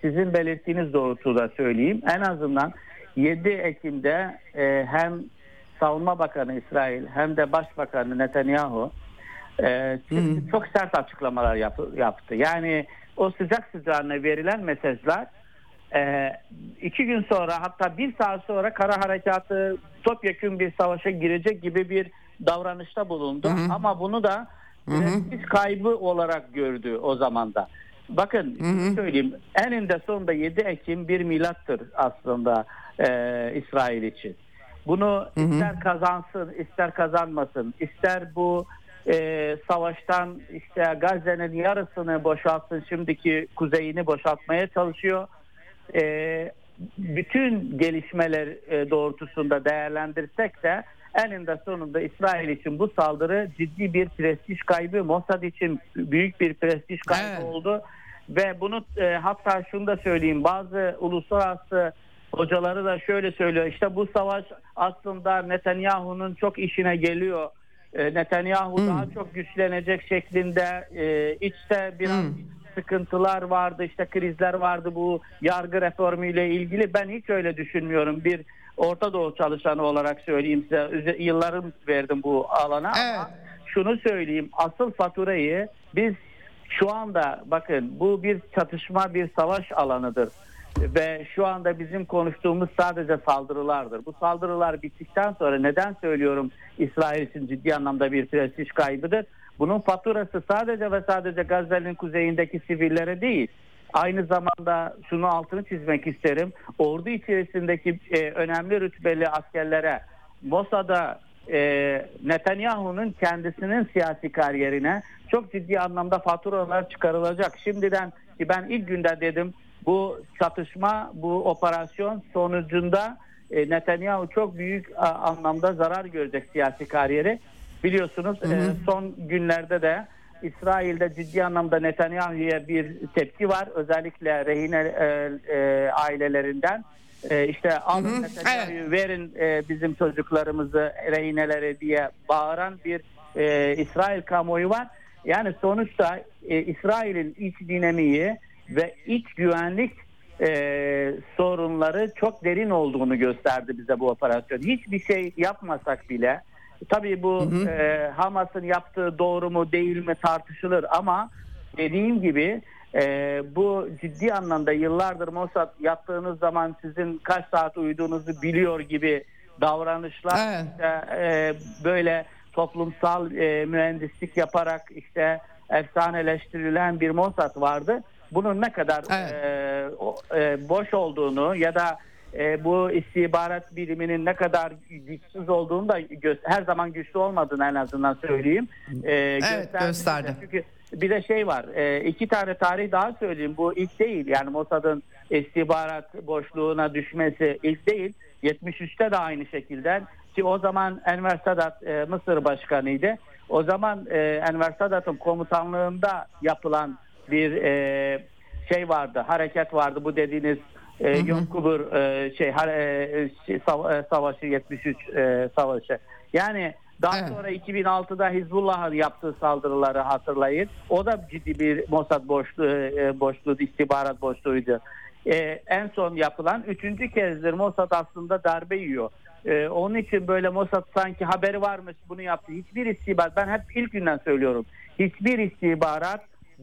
sizin belirttiğiniz doğrultuda söyleyeyim. En azından 7 Ekim'de e, hem Savunma Bakanı İsrail hem de Başbakanı Netanyahu e, çok sert açıklamalar yap- yaptı. Yani o sıcak sıcağına verilen mesajlar e, iki gün sonra hatta bir saat sonra kara harekatı topyekun bir savaşa girecek gibi bir davranışta bulundu. Ama bunu da prestij kaybı olarak gördü o zaman da. Bakın söyleyeyim eninde sonunda 7 Ekim bir milattır aslında e, İsrail için. Bunu ister kazansın ister kazanmasın ister bu e, savaştan işte Gazze'nin yarısını boşaltsın şimdiki kuzeyini boşaltmaya çalışıyor. E, bütün gelişmeler e, doğrultusunda değerlendirsek de eninde sonunda İsrail için bu saldırı ciddi bir prestij kaybı, Mossad için büyük bir prestij kaybı Evet. oldu ve bunu e, hatta şunu da söyleyeyim bazı uluslararası hocaları da şöyle söylüyor işte bu savaş aslında Netanyahu'nun çok işine geliyor e, Netanyahu Hmm. daha çok güçlenecek şeklinde e, içte biraz Hmm. sıkıntılar vardı, işte krizler vardı bu yargı reformuyla ilgili. Ben hiç öyle düşünmüyorum. Bir Orta Doğu çalışanı olarak söyleyeyim size. Yıllarım verdim bu alana Evet. ama şunu söyleyeyim. Asıl faturayı biz şu anda bakın bu bir çatışma, bir savaş alanıdır. Ve şu anda bizim konuştuğumuz sadece saldırılardır. Bu saldırılar bittikten sonra neden söylüyorum İsrail için ciddi anlamda bir prestij kaybıdır. Bunun faturası sadece ve sadece Gazze'nin kuzeyindeki sivillere değil. Aynı zamanda şunu altını çizmek isterim. Ordu içerisindeki e, önemli rütbeli askerlere Mossad'a e, Netanyahu'nun kendisinin siyasi kariyerine çok ciddi anlamda faturalar çıkarılacak. Şimdiden ki ben ilk günden dedim bu çatışma, bu operasyon sonucunda e, Netanyahu çok büyük a, anlamda zarar görecek siyasi kariyeri. Biliyorsunuz e, son günlerde de İsrail'de ciddi anlamda Netanyahu'ya bir tepki var. Özellikle rehine e, e, ailelerinden. E, işte alın Netanyahu'yu verin e, bizim çocuklarımızı rehinelere diye bağıran bir e, İsrail kamuoyu var. Yani sonuçta e, İsrail'in iç dinamiği ve iç güvenlik e, sorunları çok derin olduğunu gösterdi bize bu operasyon. Hiçbir şey yapmasak bile tabii bu e, Hamas'ın yaptığı doğru mu değil mi tartışılır ama dediğim gibi e, bu ciddi anlamda yıllardır Mossad yaptığınız zaman sizin kaç saat uyuduğunuzu biliyor gibi davranışlar Evet. işte, e, böyle toplumsal e, mühendislik yaparak işte efsaneleştirilen bir Mossad vardı. Bunun ne kadar Evet. e, o- e, boş olduğunu ya da e, bu istihbarat biliminin ne kadar güçsüz olduğunu da her zaman güçlü olmadığını en azından söyleyeyim. E, gösterdi. gösterdi. Çünkü bir de şey var. E, iki tane tarih daha söyleyeyim. Bu ilk değil. Yani Mossad'ın istihbarat boşluğuna düşmesi ilk değil. 73'te de aynı şekilde ki o zaman Enver Sadat e, Mısır başkanıydı. O zaman e, Enver Sadat'ın komutanlığında yapılan bir e, şey vardı, hareket vardı. Bu dediğiniz e, Yom Kippur e, şey, har- e, şey, sav- e, savaşı 73 e, savaşı. Yani daha Evet. sonra 2006'da Hizbullah'ın yaptığı saldırıları hatırlayın. O da ciddi bir Mossad boşluğu, e, boşluğu, istihbarat boşluğuydu. E, en son yapılan üçüncü kezdir Mossad aslında darbe yiyor. E, onun için böyle Mossad sanki haberi varmış bunu yaptı. Hiçbir istihbarat, ben hep ilk günden söylüyorum. Hiçbir istihbarat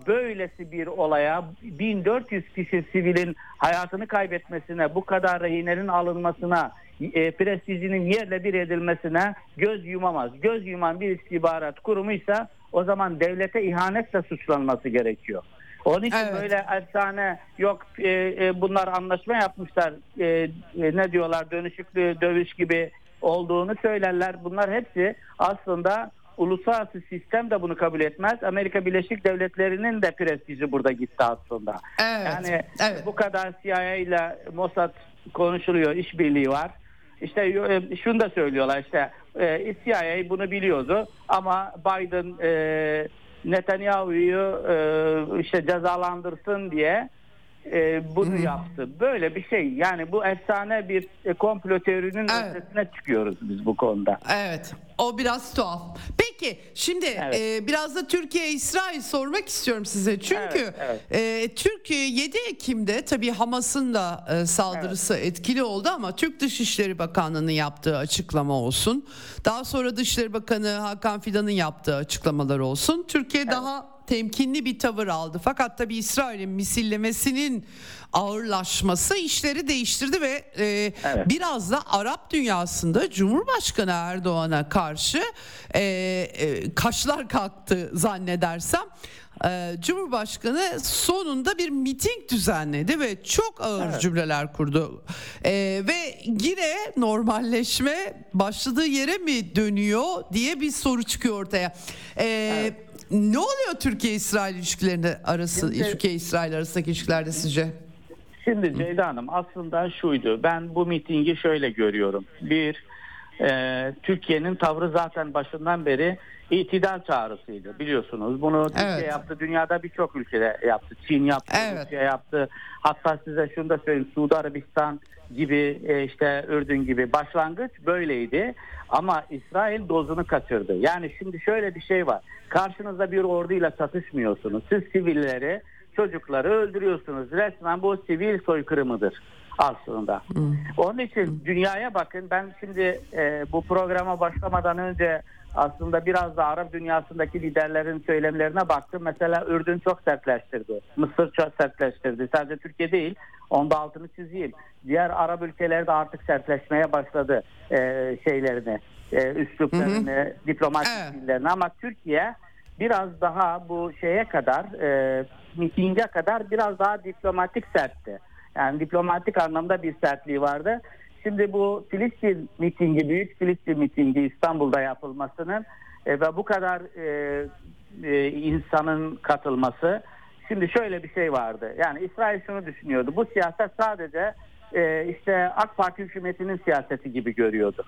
böylesi bir olaya 1400 kişi sivilin hayatını kaybetmesine, bu kadar rehinenin alınmasına, e, prestijinin yerle bir edilmesine göz yumamaz. Göz yuman bir istihbarat kurumuysa o zaman devlete ihanetle suçlanması gerekiyor. Onun için Evet. böyle efsane yok e, e, bunlar anlaşma yapmışlar e, e, ne diyorlar dönüşüklü dövüş gibi olduğunu söylerler. Bunlar hepsi aslında uluslararası sistem de bunu kabul etmez. Amerika Birleşik Devletleri'nin de prestiji burada gitti aslında. Evet, Yani evet. bu kadar CIA ile Mossad konuşuluyor, işbirliği var. İşte e, şunu da söylüyorlar işte e, CIA bunu biliyordu ama Biden e, Netanyahu'yu işte cezalandırsın diye e, bunu yaptı. Böyle bir şey. Yani bu efsane bir e, komplo teorinin Evet. ötesine çıkıyoruz biz bu konuda. Evet o biraz tuhaf. Peki şimdi Evet. e, biraz da Türkiye-İsrail sormak istiyorum size. Çünkü Evet, e, Türkiye 7 Ekim'de tabii Hamas'ın da e, saldırısı etkili oldu ama Türk Dışişleri Bakanlığı'nın yaptığı açıklama olsun. Daha sonra Dışişleri Bakanı Hakan Fidan'ın yaptığı açıklamalar olsun. Türkiye daha temkinli bir tavır aldı. Fakat tabii İsrail'in misillemesinin ağırlaşması işleri değiştirdi ve e, Evet. biraz da Arap dünyasında Cumhurbaşkanı Erdoğan'a karşı e, e, kaşlar kalktı zannedersem. E, Cumhurbaşkanı sonunda bir miting düzenledi ve çok ağır cümleler kurdu. E, ve yine normalleşme başladığı yere mi dönüyor diye bir soru çıkıyor ortaya. E, Ne oluyor Türkiye-İsrail ilişkilerinde arası, Türkiye-İsrail arasındaki ilişkilerde sizce? Şimdi Ceyda Hanım aslında şuydu. Ben bu mitingi şöyle görüyorum. Bir e, Türkiye'nin tavrı zaten başından beri itidal çağrısıydı biliyorsunuz. Bunu Türkiye Evet. yaptı, dünyada birçok ülkede yaptı. Çin yaptı, Evet. Rusya yaptı. Hatta size şunu da söyleyeyim, Suudi Arabistan gibi e, işte Ürdün gibi başlangıç böyleydi. Ama İsrail dozunu kaçırdı. Yani şimdi şöyle bir şey var. Karşınızda bir orduyla çatışmıyorsunuz. Siz sivilleri, çocukları öldürüyorsunuz. Resmen bu sivil soykırımıdır aslında. Onun için dünyaya bakın. Ben şimdi e, bu programa başlamadan önce aslında biraz da Arap dünyasındaki liderlerin söylemlerine baktım. Mesela Ürdün çok sertleştirdi. Mısır çok sertleştirdi. Sadece Türkiye değil. Onda altını çizeyim. Diğer Arap ülkeler de artık sertleşmeye başladı e, şeylerini, e, üsluplarını, diplomatik Evet. dillerini. Ama Türkiye biraz daha bu şeye kadar, e, mitinge kadar biraz daha diplomatik sertti. Yani diplomatik anlamda bir sertliği vardı. Şimdi bu Filistin mitingi, Büyük Filistin mitingi İstanbul'da yapılmasının e, ve bu kadar e, e, insanın katılması. Şimdi şöyle bir şey vardı. Yani İsrail şunu düşünüyordu. Bu siyaset sadece e, işte AK Parti hükümetinin siyaseti gibi görüyordu.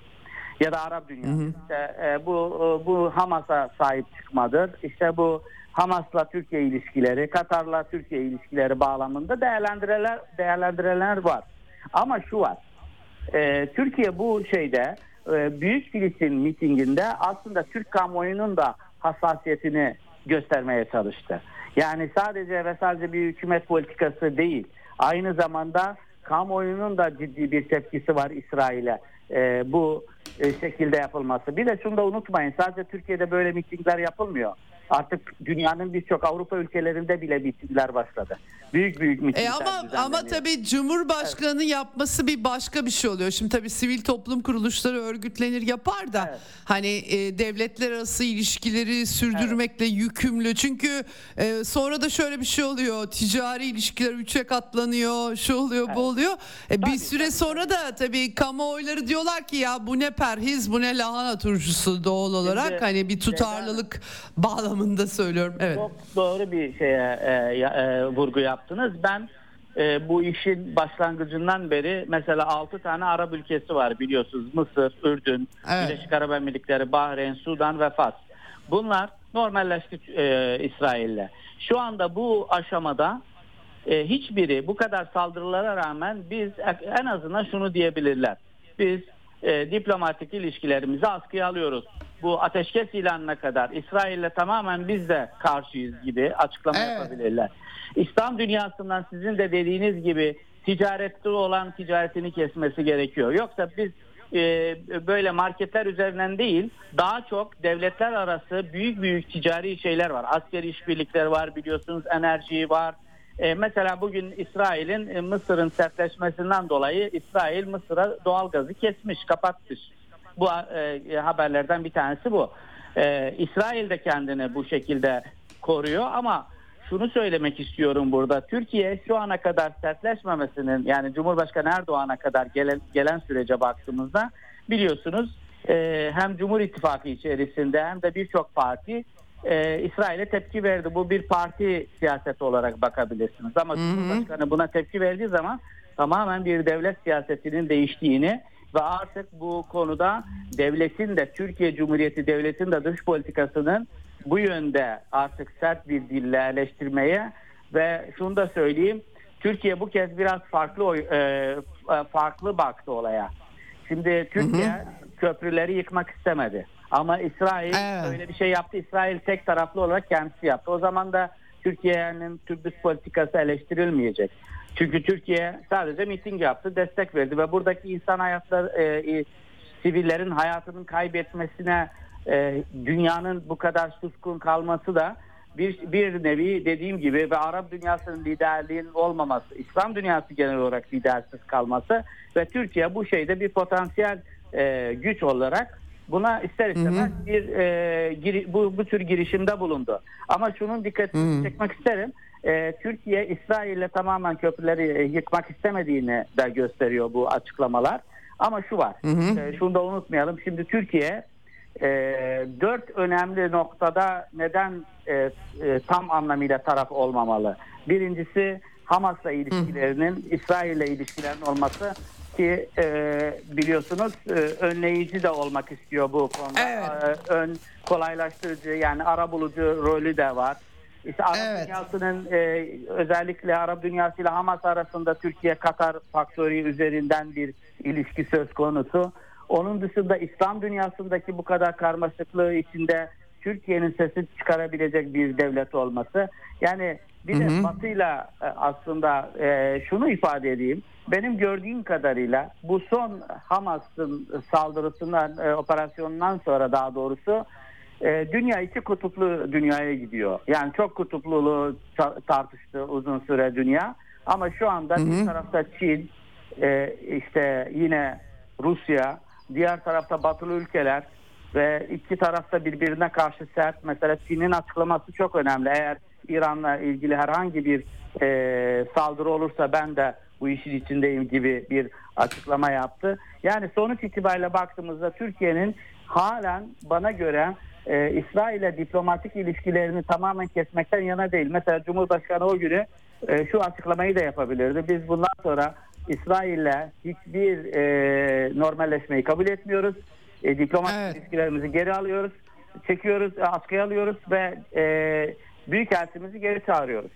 Ya da Arap dünyası. İşte, e, bu e, bu Hamas'a sahip çıkmadır. İşte bu Hamas'la Türkiye ilişkileri, Katar'la Türkiye ilişkileri bağlamında değerlendireler değerlendireler var. Ama şu var. E, Türkiye bu şeyde e, Büyük Filistin mitinginde aslında Türk kamuoyunun da hassasiyetini göstermeye çalıştı. Yani sadece ve sadece bir hükümet politikası değil. Aynı zamanda kamuoyunun da ciddi bir tepkisi var İsrail'e e, bu e, şekilde yapılması. Bir de şunu da unutmayın sadece Türkiye'de böyle mitingler yapılmıyor. Artık dünyanın birçok Avrupa ülkelerinde bile mitingler başladı. Büyük büyük mitingler E ama düzenleniyor. ama tabii Cumhurbaşkanı yapması bir başka bir şey oluyor. Şimdi tabii sivil toplum kuruluşları örgütlenir yapar da Evet. hani e, devletler arası ilişkileri sürdürmekle yükümlü. Çünkü e, sonra da şöyle bir şey oluyor. Ticari ilişkiler üçe katlanıyor. Şu oluyor, bu oluyor. E, bir Tabii, süre tabii, sonra da tabii kamuoyları diyorlar ki ya bu ne perhiz, bu ne lahana turşusu doğal olarak. Hani bir tutarlılık bağlamında söylüyorum. Evet. Çok doğru bir şeye e, e, vurgu yaptınız. Ben e, bu işin başlangıcından beri mesela 6 tane Arap ülkesi var biliyorsunuz. Mısır, Ürdün, Evet. Birleşik Arap Emirlikleri, Bahreyn, Sudan ve Fas. Bunlar normalleşti e, İsrail'le. Şu anda bu aşamada e, hiçbiri bu kadar saldırılara rağmen biz en azından şunu diyebilirler. Biz e, diplomatik ilişkilerimizi askıya alıyoruz. Bu ateşkes ilanına kadar İsrail'le tamamen biz de karşıyız gibi açıklama Evet. yapabilirler. İslam dünyasından sizin de dediğiniz gibi ticarette olan ticaretini kesmesi gerekiyor. Yoksa biz e, böyle marketler üzerinden değil daha çok devletler arası büyük büyük ticari şeyler var. Askeri işbirlikleri var biliyorsunuz enerji var. E, mesela bugün İsrail'in e, Mısır'ın sertleşmesinden dolayı İsrail Mısır'a doğal gazı kesmiş, kapatmış. Bu e, haberlerden bir tanesi bu. E, İsrail de kendini bu şekilde koruyor ama şunu söylemek istiyorum burada. Türkiye şu ana kadar sertleşmemesinin yani Cumhurbaşkanı Erdoğan'a kadar gelen, gelen sürece baktığımızda biliyorsunuz e, hem Cumhur İttifakı içerisinde hem de birçok parti e, İsrail'e tepki verdi. Bu bir parti siyaseti olarak bakabilirsiniz. Ama Cumhurbaşkanı buna tepki verdiği zaman tamamen bir devlet siyasetinin değiştiğini ve artık bu konuda devletin de Türkiye Cumhuriyeti Devleti'nin de dış politikasının bu yönde artık sert bir dille eleştirmeye ve şunu da söyleyeyim Türkiye bu kez biraz farklı e, farklı baktı olaya. Şimdi Türkiye köprüleri yıkmak istemedi. Ama İsrail Evet. öyle bir şey yaptı. İsrail tek taraflı olarak kendisi yaptı. O zaman da Türkiye'nin Türk dış politikası eleştirilmeyecek. Çünkü Türkiye sadece miting yaptı, destek verdi ve buradaki insan hayatları, e, e, sivillerin hayatının kaybetmesine e, dünyanın bu kadar suskun kalması da bir, bir nevi dediğim gibi ve Arap dünyasının liderliğinin olmaması, İslam dünyası genel olarak lidersiz kalması ve Türkiye bu şeyde bir potansiyel e, güç olarak buna ister istemez bir e, giri- bu, bu tür girişimde bulundu. Ama şunun dikkatini çekmek isterim. E, Türkiye İsrail'le tamamen köprüleri e, yıkmak istemediğini de gösteriyor bu açıklamalar. Ama şu var. E, şunu da unutmayalım. Şimdi Türkiye e, dört önemli noktada neden e, e, tam anlamıyla taraf olmamalı? Birincisi Hamas'la ilişkilerinin, İsrail'le ilişkilerinin olması ki e, biliyorsunuz e, önleyici de olmak istiyor bu konuda. Evet. E, ön kolaylaştırıcı yani ara bulucu rolü de var. İşte Arap Evet. dünyasının e, özellikle Arap dünyası ile Hamas arasında Türkiye-Katar faktörü üzerinden bir ilişki söz konusu. Onun dışında İslam dünyasındaki bu kadar karmaşıklığı içinde Türkiye'nin sesi çıkarabilecek bir devlet olması. Yani bir de Batı'yla e, aslında e, şunu ifade edeyim. Benim gördüğüm kadarıyla bu son Hamas'ın saldırısından, e, operasyonundan sonra daha doğrusu e, dünya iki kutuplu dünyaya gidiyor. Yani çok kutupluluğu ta- tartıştı uzun süre dünya. Ama şu anda bir tarafta Çin, e, işte yine Rusya, diğer tarafta batılı ülkeler ve iki tarafta birbirine karşı sert. Mesela Çin'in açıklaması çok önemli. Eğer İran'la ilgili herhangi bir e, saldırı olursa ben de bu işin içindeyim gibi bir açıklama yaptı. Yani sonuç itibariyle baktığımızda Türkiye'nin halen bana göre e, İsrail'e diplomatik ilişkilerini tamamen kesmekten yana değil. Mesela Cumhurbaşkanı o günü e, şu açıklamayı da yapabilirdi. Biz bundan sonra İsrail'le hiçbir e, normalleşmeyi kabul etmiyoruz. E, diplomatik Evet. ilişkilerimizi geri alıyoruz, çekiyoruz, e, askıya alıyoruz ve e, büyükelçimizi geri çağırıyoruz.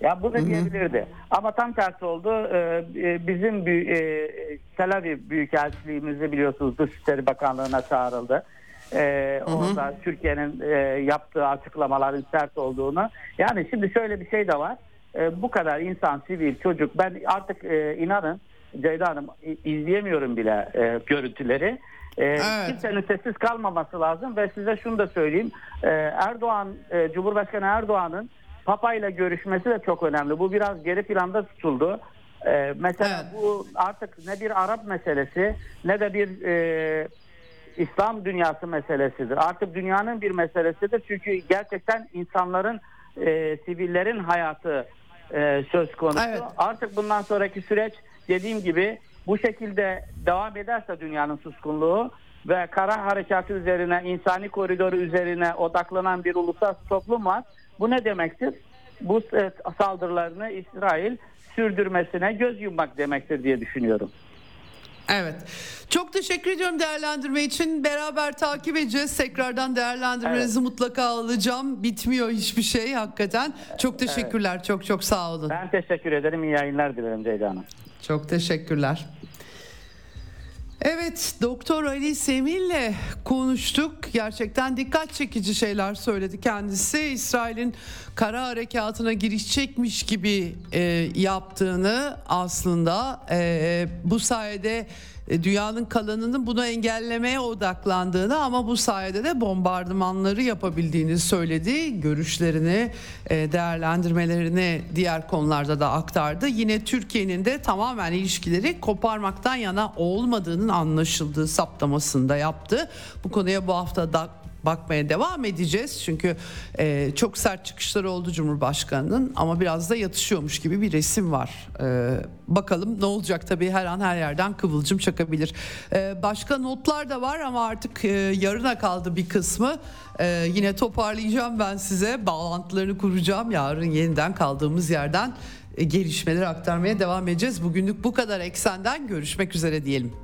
Ya bu da diyebilirdi. Ama tam tersi oldu. Ee, bizim e, Tel Aviv Büyükelçiliğimizi biliyorsunuz Dışişleri Bakanlığı'na çağrıldı. Ee, orada Türkiye'nin e, yaptığı açıklamaların sert olduğunu. Yani şimdi şöyle bir şey de var. Ee, bu kadar insan, sivil, çocuk. Ben artık e, inanın Ceyda Hanım izleyemiyorum bile e, görüntüleri. Ee, Evet. Kimsenin sessiz kalmaması lazım ve size şunu da söyleyeyim. Ee, Erdoğan, e, Cumhurbaşkanı Erdoğan'ın Papa ile görüşmesi de çok önemli. Bu biraz geri planda tutuldu. Ee, mesela Evet. bu artık ne bir Arap meselesi ne de bir e, İslam dünyası meselesidir. Artık dünyanın bir meselesidir. Çünkü gerçekten insanların, e, sivillerin hayatı e, söz konusu. Evet. Artık bundan sonraki süreç dediğim gibi bu şekilde devam ederse dünyanın suskunluğu ve kara harekatı üzerine, insani koridoru üzerine odaklanan bir uluslararası toplum var. Bu ne demektir? Bu e, saldırılarını İsrail sürdürmesine göz yummak demektir diye düşünüyorum. Evet. Çok teşekkür ediyorum değerlendirme için. Beraber takip edeceğiz. Tekrardan değerlendirmenizi mutlaka alacağım. Bitmiyor hiçbir şey hakikaten. Çok teşekkürler. Çok çok sağ olun. Ben teşekkür ederim. İyi yayınlar dilerim Ceyda Hanım. Çok teşekkürler. Evet, Doktor Ali Semil'le konuştuk. Gerçekten dikkat çekici şeyler söyledi kendisi. İsrail'in kara harekatına girişecekmiş gibi e, yaptığını aslında e, bu sayede dünyanın kalanının bunu engellemeye odaklandığını ama bu sayede de bombardımanları yapabildiğini söyledi. Görüşlerini, e, değerlendirmelerini diğer konularda da aktardı. Yine Türkiye'nin de tamamen ilişkileri koparmaktan yana olmadığının anlaşıldığı saptamasını da yaptı. Bu konuya bu hafta da bakmaya devam edeceğiz. Çünkü e, çok sert çıkışları oldu Cumhurbaşkanı'nın ama biraz da yatışıyormuş gibi bir resim var. E, bakalım ne olacak tabii her an her yerden kıvılcım çakabilir. E, başka notlar da var ama artık e, yarına kaldı bir kısmı. E, yine toparlayacağım ben size bağlantılarını kuracağım. Yarın yeniden kaldığımız yerden e, gelişmeleri aktarmaya devam edeceğiz. Bugünlük bu kadar eksenden görüşmek üzere diyelim.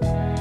You